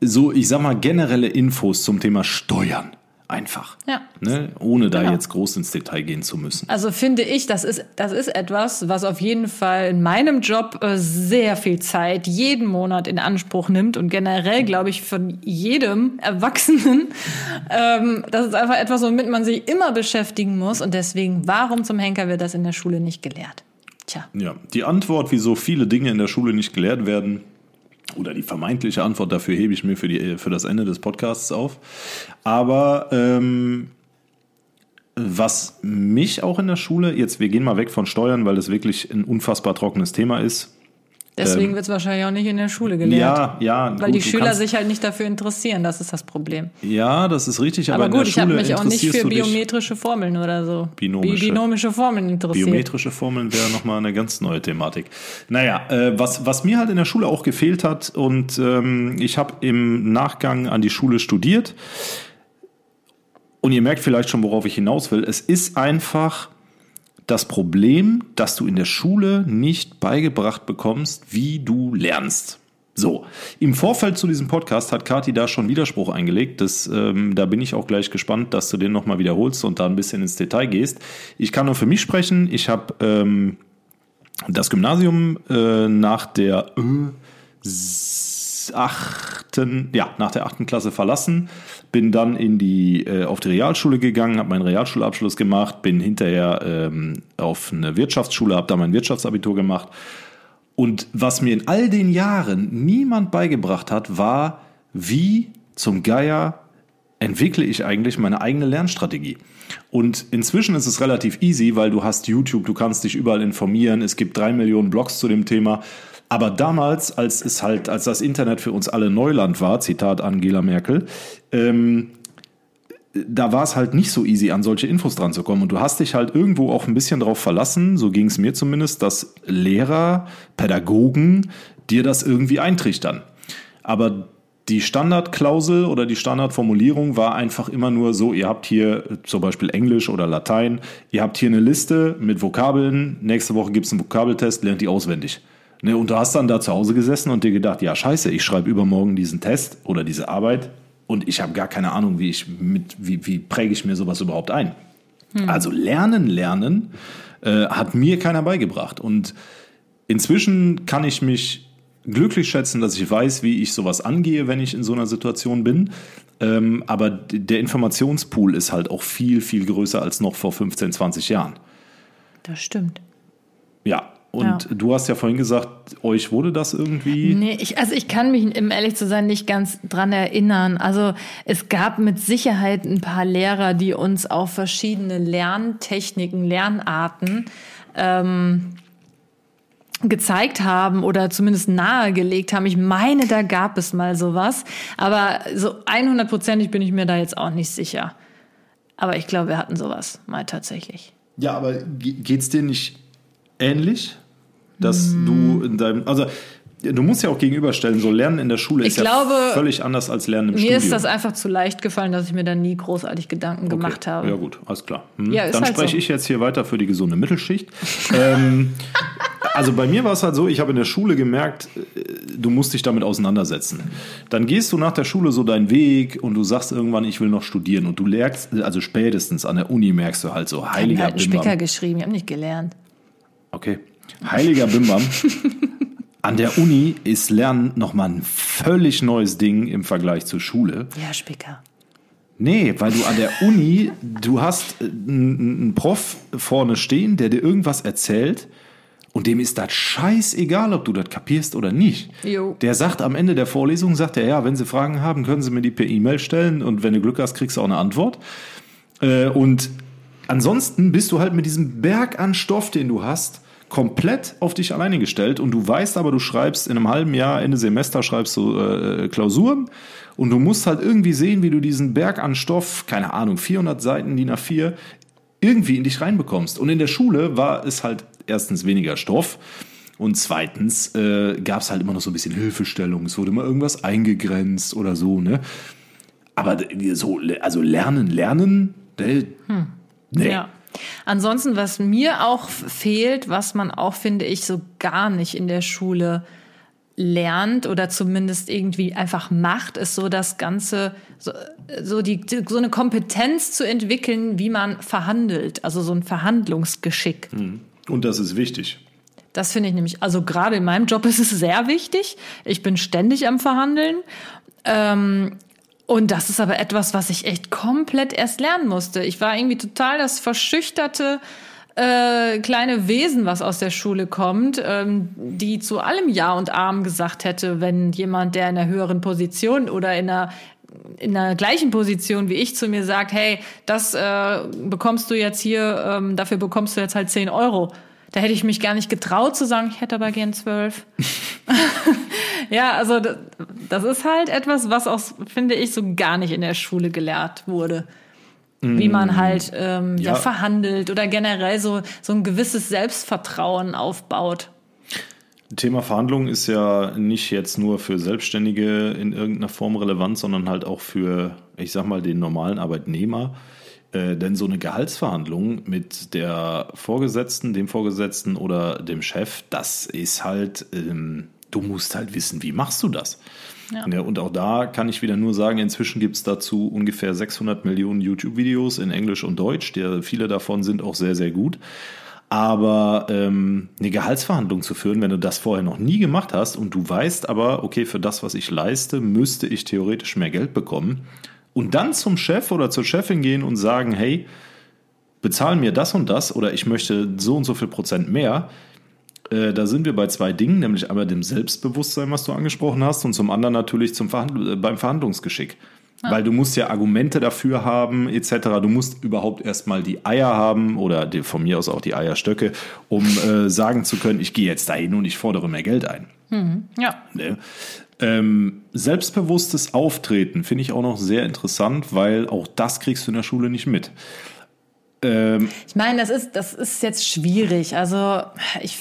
so, ich sag mal, generelle Infos zum Thema Steuern. Einfach. Ja. Ne? Ohne da Genau. jetzt groß ins Detail gehen zu müssen. Also finde ich, das ist, das ist etwas, was auf jeden Fall in meinem Job äh, sehr viel Zeit jeden Monat in Anspruch nimmt und generell, glaube ich, von jedem Erwachsenen. Ähm, das ist einfach etwas, womit man sich immer beschäftigen muss. Und deswegen, warum zum Henker wird das in der Schule nicht gelehrt? Tja. Ja, die Antwort, wieso viele Dinge in der Schule nicht gelehrt werden, oder die vermeintliche Antwort dafür hebe ich mir für, die, für das Ende des Podcasts auf. Aber ähm, was mich auch in der Schule, jetzt wir gehen mal weg von Steuern, weil das wirklich ein unfassbar trockenes Thema ist. Deswegen wird es wahrscheinlich auch nicht in der Schule gelehrt. Ja, ja. Weil gut, die Schüler kannst- sich halt nicht dafür interessieren, das ist das Problem. Ja, das ist richtig, aber, Aber in gut, der ich habe mich auch nicht für biometrische Formeln oder so. Binomische. Bi- Binomische Formeln interessiert. Biometrische Formeln wäre nochmal eine ganz neue Thematik. Naja, äh, was, was mir halt in der Schule auch gefehlt hat und ähm, ich habe im Nachgang an die Schule studiert und ihr merkt vielleicht schon, worauf ich hinaus will. Es ist einfach das Problem, dass du in der Schule nicht beigebracht bekommst, wie du lernst. So, im Vorfeld zu diesem Podcast hat Kati da schon Widerspruch eingelegt. Das, ähm, da bin ich auch gleich gespannt, dass du den nochmal wiederholst und da ein bisschen ins Detail gehst. Ich kann nur für mich sprechen. Ich habe ähm, das Gymnasium äh, nach der äh, achten, ja, nach der achten Klasse verlassen, bin dann in die, äh, auf die Realschule gegangen, habe meinen Realschulabschluss gemacht, bin hinterher ähm, auf eine Wirtschaftsschule, habe da mein Wirtschaftsabitur gemacht. Und was mir in all den Jahren niemand beigebracht hat, war, wie zum Geier entwickle ich eigentlich meine eigene Lernstrategie? Und inzwischen ist es relativ easy, weil du hast YouTube, du kannst dich überall informieren, es gibt drei Millionen Blogs zu dem Thema. Aber damals, als es halt, als das Internet für uns alle Neuland war, Zitat Angela Merkel, ähm, da war es halt nicht so easy, an solche Infos dran zu kommen. Und du hast dich halt irgendwo auch ein bisschen darauf verlassen, so ging es mir zumindest, dass Lehrer, Pädagogen dir das irgendwie eintrichtern. Aber die Standardklausel oder die Standardformulierung war einfach immer nur so, ihr habt hier zum Beispiel Englisch oder Latein, ihr habt hier eine Liste mit Vokabeln, nächste Woche gibt es einen Vokabeltest, lernt die auswendig. Ne, und du hast dann da zu Hause gesessen und dir gedacht, ja scheiße, ich schreibe übermorgen diesen Test oder diese Arbeit und ich habe gar keine Ahnung, wie ich mit, wie, wie präge ich mir sowas überhaupt ein. Also lernen, lernen äh, hat mir keiner beigebracht. Und inzwischen kann ich mich glücklich schätzen, dass ich weiß, wie ich sowas angehe, wenn ich in so einer Situation bin. Ähm, aber der Informationspool ist halt auch viel, viel größer als noch vor 15, 20 Jahren. Das stimmt. Ja. Und Ja. du hast ja vorhin gesagt, euch wurde das irgendwie. Nee, ich, also ich kann mich, um ehrlich zu sein, nicht ganz dran erinnern. Also es gab mit Sicherheit ein paar Lehrer, die uns auch verschiedene Lerntechniken, Lernarten ähm, gezeigt haben oder zumindest nahegelegt haben. Ich meine, da gab es mal sowas. Aber so 100%ig bin ich mir da jetzt auch nicht sicher. Aber ich glaube, wir hatten sowas mal tatsächlich. Ja, aber ge- geht's dir nicht ähnlich, dass du in deinem, also du musst ja auch gegenüberstellen, so Lernen in der Schule ist Ich glaube, ja völlig anders als Lernen im Mir Studium. ist das einfach zu leicht gefallen, dass ich mir da nie großartig Gedanken Okay. gemacht habe. Ja gut, alles klar. Hm. Ja, ist Dann halt spreche so. ich jetzt hier weiter für die gesunde Mittelschicht. ähm, also bei mir war es halt so, ich habe in der Schule gemerkt, äh, du musst dich damit auseinandersetzen. Dann gehst du nach der Schule so deinen Weg und du sagst irgendwann, ich will noch studieren und du lernst, also spätestens an der Uni merkst du halt so, Ich habe heiliger halt einen. Spicker geschrieben, ich habe nicht gelernt. Okay. Heiliger Bimbam. An der Uni ist Lernen nochmal ein völlig neues Ding im Vergleich zur Schule. Ja, Spicker. Nee, weil du an der Uni, du hast äh, einen einen Prof vorne stehen, der dir irgendwas erzählt und dem ist das scheißegal, ob du das kapierst oder nicht. Jo. Der sagt am Ende der Vorlesung, sagt er, ja, wenn Sie Fragen haben, können Sie mir die per E-Mail stellen und wenn du Glück hast, kriegst du auch eine Antwort. Äh, und ansonsten bist du halt mit diesem Berg an Stoff, den du hast, komplett auf dich alleine gestellt und du weißt aber, du schreibst in einem halben Jahr, Ende Semester schreibst du äh, Klausuren und du musst halt irgendwie sehen, wie du diesen Berg an Stoff, keine Ahnung, 400 Seiten DIN A4, irgendwie in dich reinbekommst. Und in der Schule war es halt erstens weniger Stoff und zweitens äh, gab es halt immer noch so ein bisschen Hilfestellung. Es wurde mal irgendwas eingegrenzt oder so, ne? Aber so, also lernen, lernen, äh, nee. Ja. Ansonsten, was mir auch fehlt, was man auch, finde ich, so gar nicht in der Schule lernt oder zumindest irgendwie einfach macht, ist so das Ganze, so, so, die, so eine Kompetenz zu entwickeln, wie man verhandelt, also so ein Verhandlungsgeschick. Und das ist wichtig. Das finde ich nämlich, also gerade in meinem Job ist es sehr wichtig. Ich bin ständig am Verhandeln. Ähm, und das ist aber etwas, was ich echt komplett erst lernen musste. Ich war irgendwie total das verschüchterte äh, kleine Wesen, was aus der Schule kommt, ähm, die zu allem Ja und Arm gesagt hätte, wenn jemand, der in einer höheren Position oder in einer in einer gleichen Position wie ich zu mir sagt, hey, das äh, bekommst du jetzt hier, ähm, dafür bekommst du jetzt halt 10 Euro. Da hätte ich mich gar nicht getraut zu sagen, ich hätte aber gern zwölf. ja, also das, das ist halt etwas, was auch, finde ich, so gar nicht in der Schule gelehrt wurde. Wie man halt ähm, ja. Ja. verhandelt oder generell so, so ein gewisses Selbstvertrauen aufbaut. Thema Verhandlungen ist ja nicht jetzt nur für Selbstständige in irgendeiner Form relevant, sondern halt auch für, ich sag mal, den normalen Arbeitnehmer. Äh, denn so eine Gehaltsverhandlung mit der Vorgesetzten, dem Vorgesetzten oder dem Chef, das ist halt, ähm, du musst halt wissen, wie machst du das? Ja. und auch da kann ich wieder nur sagen, inzwischen gibt es dazu ungefähr 600 Millionen YouTube-Videos in Englisch und Deutsch. Die, viele davon sind auch sehr, sehr gut. Aber ähm, eine Gehaltsverhandlung zu führen, wenn du das vorher noch nie gemacht hast und du weißt aber, okay, für das, was ich leiste, müsste ich theoretisch mehr Geld bekommen. Und dann zum Chef oder zur Chefin gehen und sagen, hey, bezahl mir das und das oder ich möchte so und so viel Prozent mehr. äh, da sind wir bei zwei Dingen, nämlich einmal dem Selbstbewusstsein, was du angesprochen hast, und zum anderen natürlich zum Verhandl äh, beim Verhandlungsgeschick. Weil du musst ja Argumente dafür haben, etc. Du musst überhaupt erstmal die Eier haben oder die, von mir aus auch die Eierstöcke, um äh, sagen zu können, ich gehe jetzt dahin und ich fordere mehr Geld ein. Ja. Ähm, selbstbewusstes Auftreten finde ich auch noch sehr interessant, weil auch das kriegst du in der Schule nicht mit. Ähm, Ich meine, das ist, das ist jetzt schwierig. Also ich,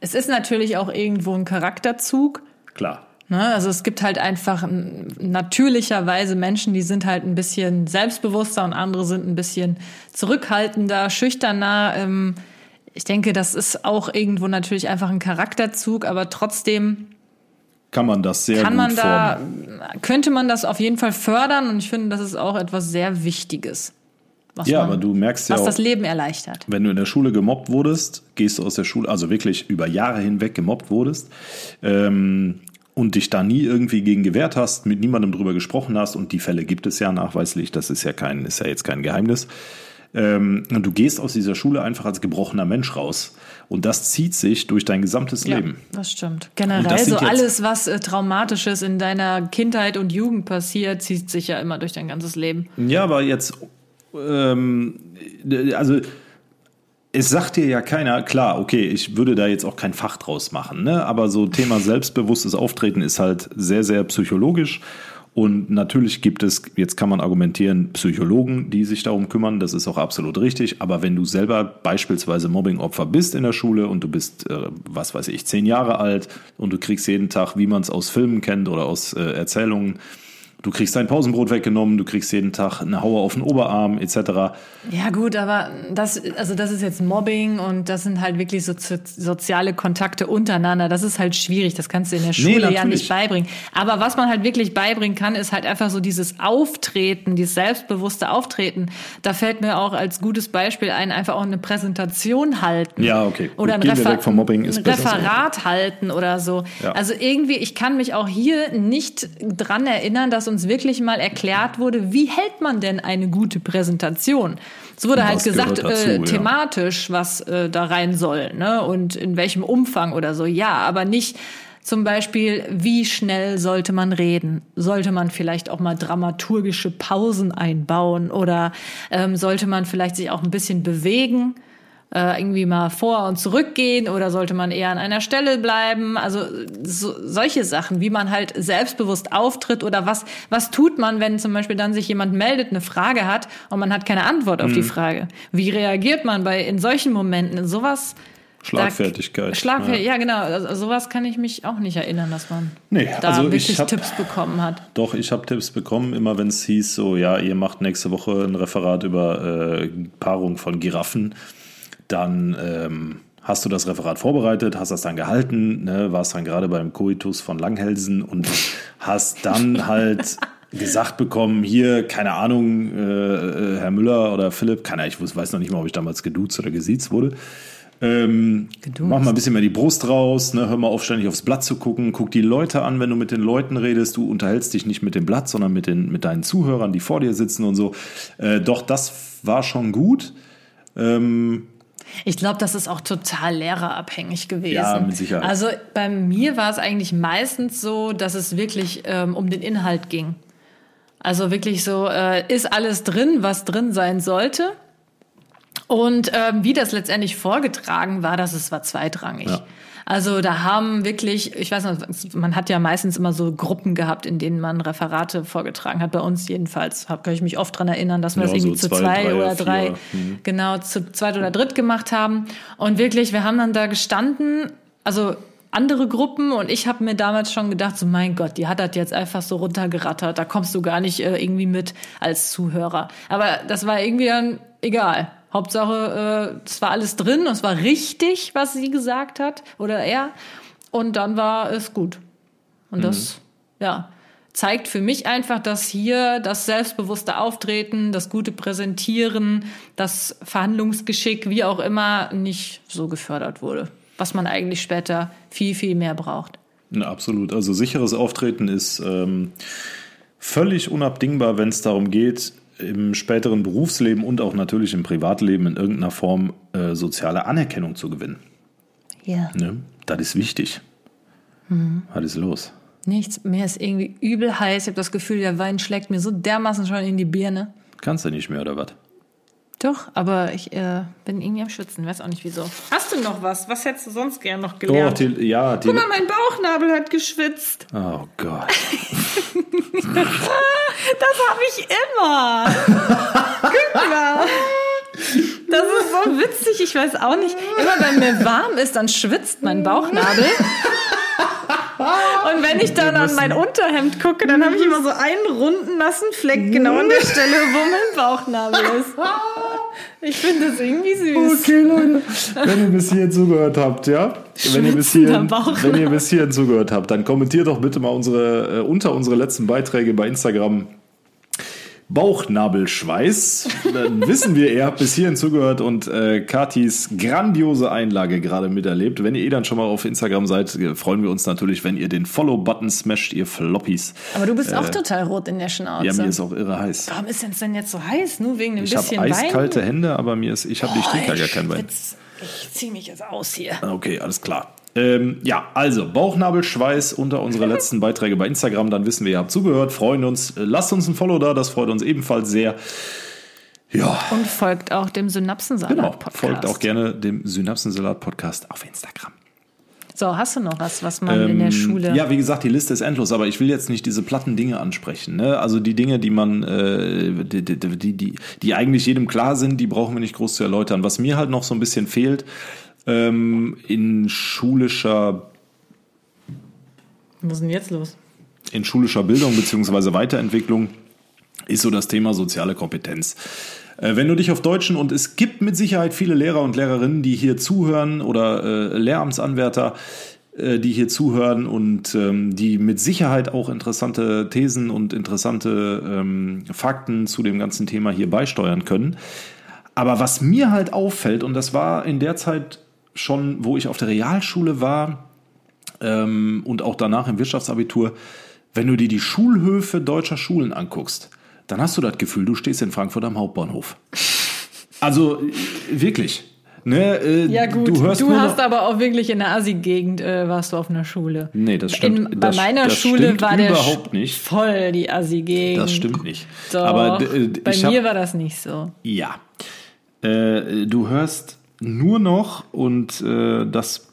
es ist natürlich auch irgendwo ein Charakterzug. klar. Ne? Also es gibt halt einfach natürlicherweise Menschen, die sind halt ein bisschen selbstbewusster und andere sind ein bisschen zurückhaltender, schüchterner. Ähm, ich denke, das ist auch irgendwo natürlich einfach ein Charakterzug, aber trotzdem Kann man das sehr kann gut man da, formen. könnte man das auf jeden Fall fördern und ich finde, das ist auch etwas sehr Wichtiges. Was Ja, man, aber du merkst ja was auch, das Leben erleichtert. wenn du in der Schule gemobbt wurdest, gehst du aus der Schule, also wirklich über Jahre hinweg gemobbt wurdest ähm, und dich da nie irgendwie gegen gewehrt hast, mit niemandem drüber gesprochen hast und die Fälle gibt es ja nachweislich, das ist ja kein, ist ja jetzt kein Geheimnis. Ähm, und du gehst aus dieser Schule einfach als gebrochener Mensch raus. Und das zieht sich durch dein gesamtes Leben. Ja, das stimmt. Generell so alles, was äh, traumatisches in deiner Kindheit und Jugend passiert, zieht sich ja immer durch dein ganzes Leben. Ja, aber jetzt, ähm, also es sagt dir ja keiner, klar, okay, ich würde da jetzt auch kein Fach draus machen, ne? aber so Thema selbstbewusstes Auftreten ist halt sehr, sehr psychologisch. Und natürlich gibt es, jetzt kann man argumentieren, Psychologen, die sich darum kümmern, das ist auch absolut richtig. Aber wenn du selber beispielsweise Mobbingopfer bist in der Schule und du bist, äh, was weiß ich, zehn Jahre alt und du kriegst jeden Tag, wie man es aus Filmen kennt oder aus äh, Erzählungen, du kriegst dein Pausenbrot weggenommen, du kriegst jeden Tag eine Haue auf den Oberarm etc. Ja gut, aber das, also das ist jetzt Mobbing und das sind halt wirklich so so- soziale Kontakte untereinander. Das ist halt schwierig. Das kannst du in der Schule ja natürlich. nicht beibringen. Aber was man halt wirklich beibringen kann, ist halt einfach so dieses Auftreten, dieses selbstbewusste Auftreten. Da fällt mir auch als gutes Beispiel ein, einfach auch eine Präsentation halten. Ja, okay. Gut, Oder ein, Refer weg vom Mobbing, ist ein. Referat halten oder so. Ja. Also irgendwie, ich kann mich auch hier nicht dran erinnern, dass uns wirklich mal erklärt wurde, wie hält man denn eine gute Präsentation? Es wurde halt gesagt, dazu, äh, ja. thematisch, was äh, da rein soll, ne? Und in welchem Umfang oder so. Ja, aber nicht zum Beispiel, wie schnell sollte man reden? Sollte man vielleicht auch mal dramaturgische Pausen einbauen oder ähm, sollte man vielleicht sich auch ein bisschen bewegen? Äh, irgendwie mal vor und zurückgehen oder sollte man eher an einer Stelle bleiben? Also so, solche Sachen, wie man halt selbstbewusst auftritt oder was, was tut man, wenn zum Beispiel dann sich jemand meldet, eine Frage hat und man hat keine Antwort auf die Mhm. Frage? Wie reagiert man bei in solchen Momenten? Sowas. Schlagfertigkeit. Da, Schlagfertigkeit, ja. genau. Also, sowas kann ich mich auch nicht erinnern, dass man Nee, da also ich wirklich hab- Tipps bekommen hat. Doch, ich habe Tipps bekommen, immer wenn es hieß, so, ja, ihr macht nächste Woche ein Referat über äh, Paarung von Giraffen, dann ähm, hast du das Referat vorbereitet, hast das dann gehalten, ne, warst dann gerade beim Koitus von Langhelsen und hast dann halt gesagt bekommen, hier, keine Ahnung, äh, äh, Herr Müller oder Philipp, keine Ahnung, ich weiß noch nicht mal, ob ich damals geduzt oder gesiezt wurde. Ähm, mach mal ein bisschen mehr die Brust raus, ne? hör mal auf, ständig aufs Blatt zu gucken, guck die Leute an, wenn du mit den Leuten redest, du unterhältst dich nicht mit dem Blatt, sondern mit, den, mit deinen Zuhörern, die vor dir sitzen und so. Äh, doch, das war schon gut. Ähm, Ich glaube, das ist auch total lehrerabhängig gewesen. Ja, mit Sicherheit. Also bei mir war es eigentlich meistens so, dass es wirklich ähm, um den Inhalt ging. Also wirklich so, äh, ist alles drin, was drin sein sollte? Und ähm, wie das letztendlich vorgetragen war, das ist, war zweitrangig. Ja. Also da haben wirklich, ich weiß nicht, man hat ja meistens immer so Gruppen gehabt, in denen man Referate vorgetragen hat. Bei uns jedenfalls, hab, kann ich mich oft dran erinnern, dass wir Ja, das irgendwie so zu zwei, drei, oder drei, Mhm. genau, zu zweit oder dritt gemacht haben. Und wirklich, wir haben dann da gestanden, also andere Gruppen und ich habe mir damals schon gedacht, so mein Gott, die hat das jetzt einfach so runtergerattert, da kommst du gar nicht äh, irgendwie mit als Zuhörer. Aber das war irgendwie dann egal. Hauptsache, äh, es war alles drin und es war richtig, was sie gesagt hat oder er. Und dann war es gut. Und das, ja, zeigt für mich einfach, dass hier das selbstbewusste Auftreten, das gute Präsentieren, das Verhandlungsgeschick, wie auch immer, nicht so gefördert wurde. Was man eigentlich später viel, viel mehr braucht. Ja, absolut. Also sicheres Auftreten ist ähm, völlig unabdingbar, wenn es darum geht, im späteren Berufsleben und auch natürlich im Privatleben in irgendeiner Form äh, soziale Anerkennung zu gewinnen. Ja. Ne? Das ist wichtig. Mhm. Was ist los? Nichts. Mir ist irgendwie übel heiß. Ich habe das Gefühl, der Wein schlägt mir so dermaßen schon in die Birne. Kannst du nicht mehr oder was? Doch, aber ich äh, bin irgendwie am Schwitzen. Weiß auch nicht wieso. Hast du noch was? Was hättest du sonst gern noch gelernt? die, ja, die, Guck mal, mein Bauchnabel hat geschwitzt. oh Gott. Das habe ich immer. Guck mal. Das ist so witzig, ich weiß auch nicht. Immer wenn mir warm ist, dann schwitzt mein Bauchnabel. Und wenn ich dann an mein Unterhemd gucke, dann habe ich immer so einen runden, nassen Fleck genau an der Stelle, wo mein Bauchnabel ist. Ich finde das irgendwie süß. Okay, Leute, wenn ihr bis hierhin zugehört habt, ja? Wenn ihr bis hierhin, wenn ihr bis hierhin zugehört habt, dann kommentiert doch bitte mal unsere, äh, unter unsere letzten Beiträge bei Instagram Bauchnabelschweiß. Dann wissen wir, ihr habt bis hierhin zugehört und äh, Katis grandiose Einlage gerade miterlebt. Wenn ihr eh dann schon mal auf Instagram seid, äh, freuen wir uns natürlich, wenn ihr den Follow-Button smasht, ihr Floppies. Aber du bist auch total rot in der Schnauze. Ja, mir ist auch irre heiß. Warum ist es denn jetzt so heiß? Nur wegen dem Ich habe bisschen Wein? eiskalte Hände, aber mir ist, ich habe nicht Oh, gar kein Wein. Ich zieh mich jetzt aus hier. Okay, alles klar. Ähm, ja, also Bauchnabelschweiß unter unsere letzten Beiträge bei Instagram. Dann wissen wir, ihr habt zugehört, freuen uns. Äh, Lasst uns ein Follow da, das freut uns ebenfalls sehr. Ja, Und folgt auch dem genau. Synapsensalat-Podcast. Folgt auch gerne dem Synapsensalat-Podcast auf Instagram. So, hast du noch was, was man in der Ähm, Schule... Ja, wie gesagt, die Liste ist endlos, aber ich will jetzt nicht diese platten Dinge ansprechen. Ne? Also die Dinge, die man, äh, die, die, die, die eigentlich jedem klar sind, die brauchen wir nicht groß zu erläutern. Was mir halt noch so ein bisschen fehlt, ähm, in schulischer Was ist denn jetzt los? in schulischer Bildung beziehungsweise Weiterentwicklung ist so das Thema soziale Kompetenz. Äh, Wenn du dich auf Deutschen und es gibt mit Sicherheit viele Lehrer und Lehrerinnen, die hier zuhören oder äh, Lehramtsanwärter, äh, die hier zuhören und ähm, die mit Sicherheit auch interessante Thesen und interessante ähm, Fakten zu dem ganzen Thema hier beisteuern können. Aber was mir halt auffällt, und das war in der Zeit schon, wo ich auf der Realschule war, ähm, und auch danach im Wirtschaftsabitur, wenn du dir die Schulhöfe deutscher Schulen anguckst, dann hast du das Gefühl, du stehst in Frankfurt am Hauptbahnhof. Also wirklich. Ne, äh, Ja gut, du, du, hast aber auch wirklich in der Assi-Gegend äh, warst du auf einer Schule. Nee, das stimmt. In, bei das, meiner das Schule war der überhaupt nicht. voll die Assi-Gegend. Das stimmt nicht. Doch, Aber äh, bei mir hab, war das nicht so. Ja. Äh, du hörst nur noch und äh, das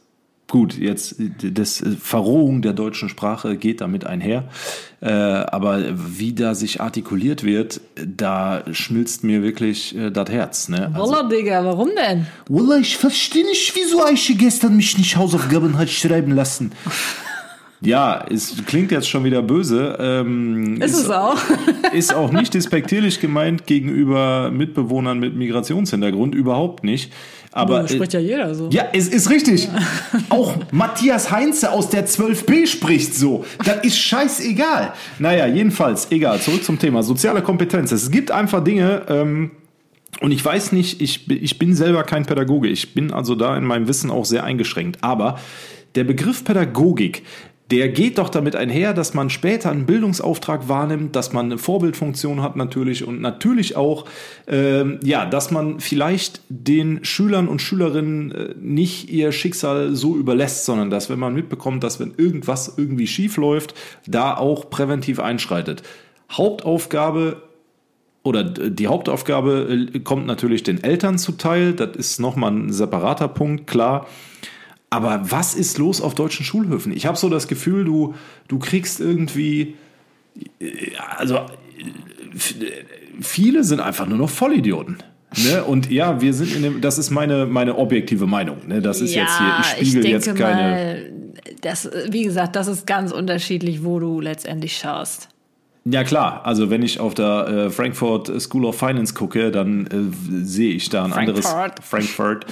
gut, jetzt das äh, Verrohung der deutschen Sprache geht damit einher. Äh, aber wie da sich artikuliert wird, da schmilzt mir wirklich äh, das Herz. Ne? Also, Wallah, Digga, warum denn? Wallah, ich verstehe nicht, wieso Aische gestern mich nicht Hausaufgaben hat schreiben lassen. ja, es klingt jetzt schon wieder böse. Ähm, Ist es auch? ist auch nicht despektierlich gemeint gegenüber Mitbewohnern mit Migrationshintergrund, überhaupt nicht. Aber Du, spricht ja jeder so. Ja, es ist richtig. Auch Matthias Heinze aus der 12b spricht so. Das ist scheißegal. Naja, jedenfalls, egal. Zurück zum Thema. Soziale Kompetenz. Es gibt einfach Dinge, ähm, und ich weiß nicht, ich, ich bin selber kein Pädagoge. Ich bin also da in meinem Wissen auch sehr eingeschränkt. Aber der Begriff Pädagogik, der geht doch damit einher, dass man später einen Bildungsauftrag wahrnimmt, dass man eine Vorbildfunktion hat natürlich und natürlich auch, ähm, ja, dass man vielleicht den Schülern und Schülerinnen äh, nicht ihr Schicksal so überlässt, sondern dass, wenn man mitbekommt, dass wenn irgendwas irgendwie schief läuft, da auch präventiv einschreitet. Hauptaufgabe oder die Hauptaufgabe äh, kommt natürlich den Eltern zuteil. Das ist nochmal ein separater Punkt, klar. Aber was ist los auf deutschen Schulhöfen? Ich habe so das Gefühl, du, du kriegst irgendwie, äh, also äh, viele sind einfach nur noch Vollidioten. Ne? Und ja, wir sind in dem, das ist meine, meine objektive Meinung. Ne? Das ist jetzt hier, ich spiegel jetzt keine. mal, das, wie gesagt, das ist ganz unterschiedlich, wo du letztendlich schaust. Ja klar, also wenn ich auf der äh, Frankfurt School of Finance gucke, dann äh, sehe ich da ein anderes Frankfurt. Frankfurt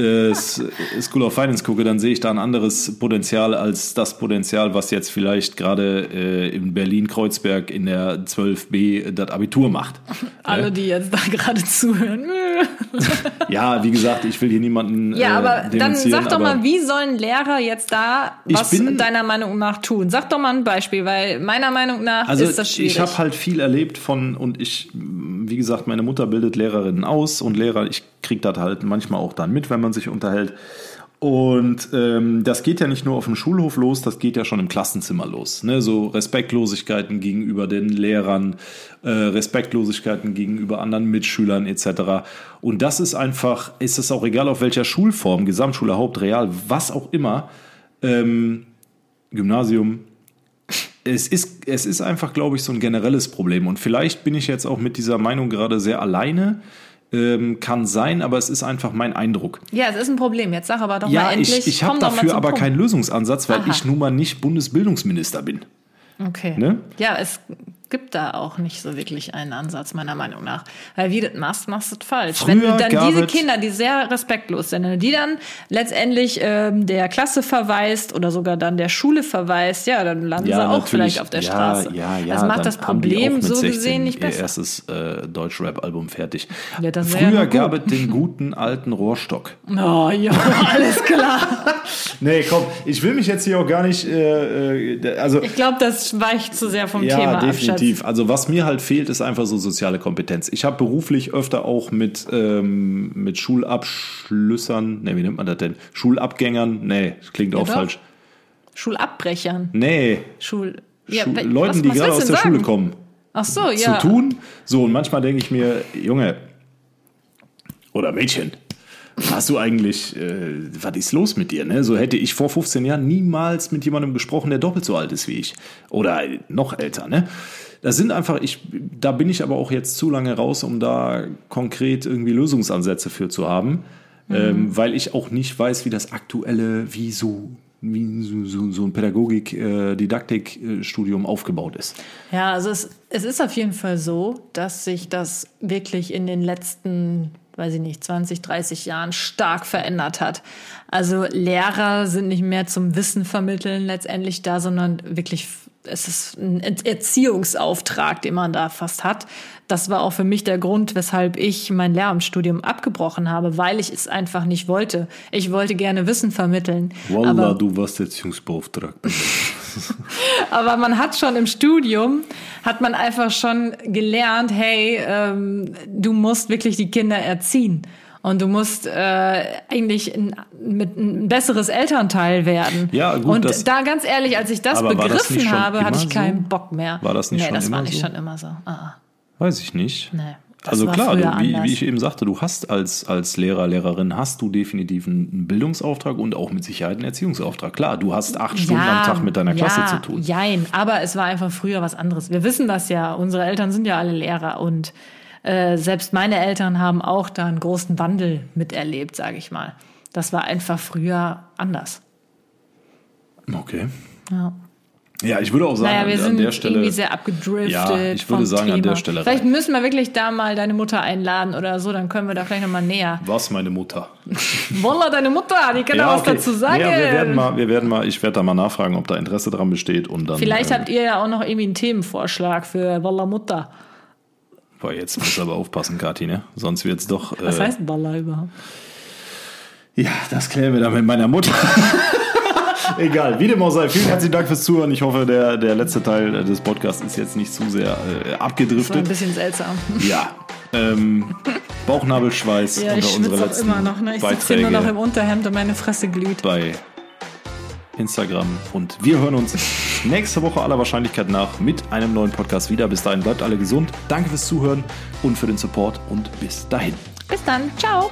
äh, School of Finance gucke, dann sehe ich da ein anderes Potenzial als das Potenzial, was jetzt vielleicht gerade äh, in Berlin Kreuzberg in der 12b das Abitur macht. Alle, die jetzt da gerade zuhören. Ja, wie gesagt, ich will hier niemanden Ja, äh, aber dann denunzieren, sag doch mal, wie sollen Lehrer jetzt da was bin- deiner Meinung nach tun? Sag doch mal ein Beispiel, weil meiner Meinung nach Also ist das schwierig. ich habe halt viel erlebt von und ich, wie gesagt, meine Mutter bildet Lehrerinnen aus und Lehrer, ich kriege das halt manchmal auch dann mit, wenn man sich unterhält. Und ähm, das geht ja nicht nur auf dem Schulhof los, das geht ja schon im Klassenzimmer los. Ne? So Respektlosigkeiten gegenüber den Lehrern, äh, Respektlosigkeiten gegenüber anderen Mitschülern etc. Und das ist einfach, ist es auch egal auf welcher Schulform, Gesamtschule, Hauptreal, was auch immer, ähm, Gymnasium, es ist, es ist einfach, glaube ich, so ein generelles Problem. Und vielleicht bin ich jetzt auch mit dieser Meinung gerade sehr alleine. Ähm, kann sein, aber es ist einfach mein Eindruck. Ja, es ist ein Problem. Jetzt sag aber doch Ja, mal endlich. ich, ich habe dafür aber Punkt. keinen Lösungsansatz, weil Aha. ich nun mal nicht Bundesbildungsminister bin. Okay. Ne? Ja, es gibt da auch nicht so wirklich einen Ansatz, meiner Meinung nach. Weil wie du das machst, machst du das falsch. wenn Früher du dann diese es- Kinder, die sehr respektlos sind, wenn du die dann letztendlich ähm, der Klasse verweist oder sogar dann der Schule verweist, ja, dann landen sie auch vielleicht auf der ja, Straße. Ja, ja, das macht das Problem so 16 gesehen nicht Ihr besser. erstes äh, Deutschrap-Album fertig. Ja, ja Früher gab es den guten alten Rohrstock. Oh ja, alles klar. Nee, komm, ich will mich jetzt hier auch gar nicht. Äh, äh, also, Ich glaube, das weicht zu sehr vom ja, Thema ab, definitiv. Also was mir halt fehlt, ist einfach so soziale Kompetenz. Ich habe beruflich öfter auch mit, ähm, mit Schulabschlüssern, ne, wie nennt man das denn? Schulabgängern? Nee, klingt auch doch. falsch. Schulabbrechern. Nee, Schul. Ja, Schu we- Leuten, was- die was gerade aus der denn Schule sagen? kommen. Ach so, ja. zu tun. So, und manchmal denke ich mir, Junge oder Mädchen, hast du eigentlich, äh, was ist los mit dir? Ne? So hätte ich vor 15 Jahren niemals mit jemandem gesprochen, der doppelt so alt ist wie ich. Oder noch älter, ne? Das sind einfach, ich, da bin ich aber auch jetzt zu lange raus, um da konkret irgendwie Lösungsansätze für zu haben, ähm, weil ich auch nicht weiß, wie das aktuelle, wie so, wie so, so, so ein Pädagogik-Didaktik-Studium aufgebaut ist. Ja, also es, es ist auf jeden Fall so, dass sich das wirklich in den letzten, weiß ich nicht, 20, 30 Jahren stark verändert hat. Also Lehrer sind nicht mehr zum Wissen vermitteln letztendlich da, sondern wirklich, es ist ein Erziehungsauftrag, den man da fast hat. Das war auch für mich der Grund, weshalb ich mein Lehramtsstudium abgebrochen habe, weil ich es einfach nicht wollte. Ich wollte gerne Wissen vermitteln. Wallah, aber du warst Erziehungsbeauftragter. aber man hat schon im Studium, hat man einfach schon gelernt, hey, ähm, du musst wirklich die Kinder erziehen. Und du musst äh, eigentlich ein, mit ein besseres Elternteil werden. Ja, gut, Und das- da ganz ehrlich, als ich das war das begriffen schon habe, hatte ich keinen so? Bock mehr. War das nicht nee, schon das war immer nicht so? schon immer so. Ah, ah. Weiß ich nicht. nee. Das also war klar, du, wie, wie ich eben sagte, du hast als, als Lehrer, Lehrerin, hast du definitiv einen Bildungsauftrag und auch mit Sicherheit einen Erziehungsauftrag. Klar, du hast acht Stunden am Tag mit deiner Klasse ja, zu tun. Jein, aber es war einfach früher was anderes. Wir wissen das ja. Unsere Eltern sind ja alle Lehrer und äh, selbst meine Eltern haben auch da einen großen Wandel miterlebt, sage ich mal. Das war einfach früher anders. Okay. Ja. Ja, ich würde auch sagen, Naja, wir an sind der Stelle. irgendwie sehr abgedriftet. Ja, ich würde sagen, Thema. an der Stelle Vielleicht rein. müssen wir wirklich da mal deine Mutter einladen oder so, dann können wir da vielleicht nochmal näher. Was, meine Mutter? Wolla, deine Mutter, die kann da was okay. dazu sagen. Ja, wir werden mal, wir werden mal, ich werde da mal nachfragen, ob da Interesse dran besteht und dann. Vielleicht äh, habt ihr ja auch noch irgendwie einen Themenvorschlag für Wolla Mutter. Boah, jetzt musst du aber aufpassen, Kathi, ne? Sonst wird's doch. Was äh, heißt Wolla überhaupt? Ja, das klären wir dann mit meiner Mutter. Egal, wie dem auch sei. Vielen herzlichen Dank fürs Zuhören. Ich hoffe, der, der letzte Teil äh, des Podcasts ist jetzt nicht zu sehr äh, Das war ein abgedriftet. bisschen seltsam. Ja. Ähm, Bauchnabelschweiß Ja, unter ich unsere schwitze auch letzten immer noch. Ne? Ich sitze hier nur noch im Unterhemd und meine Fresse glüht. bei Instagram. Und wir hören uns nächste Woche aller Wahrscheinlichkeit nach mit einem neuen Podcast wieder. Bis dahin bleibt alle gesund. Danke fürs Zuhören und für den Support und bis dahin. Bis dann. Ciao.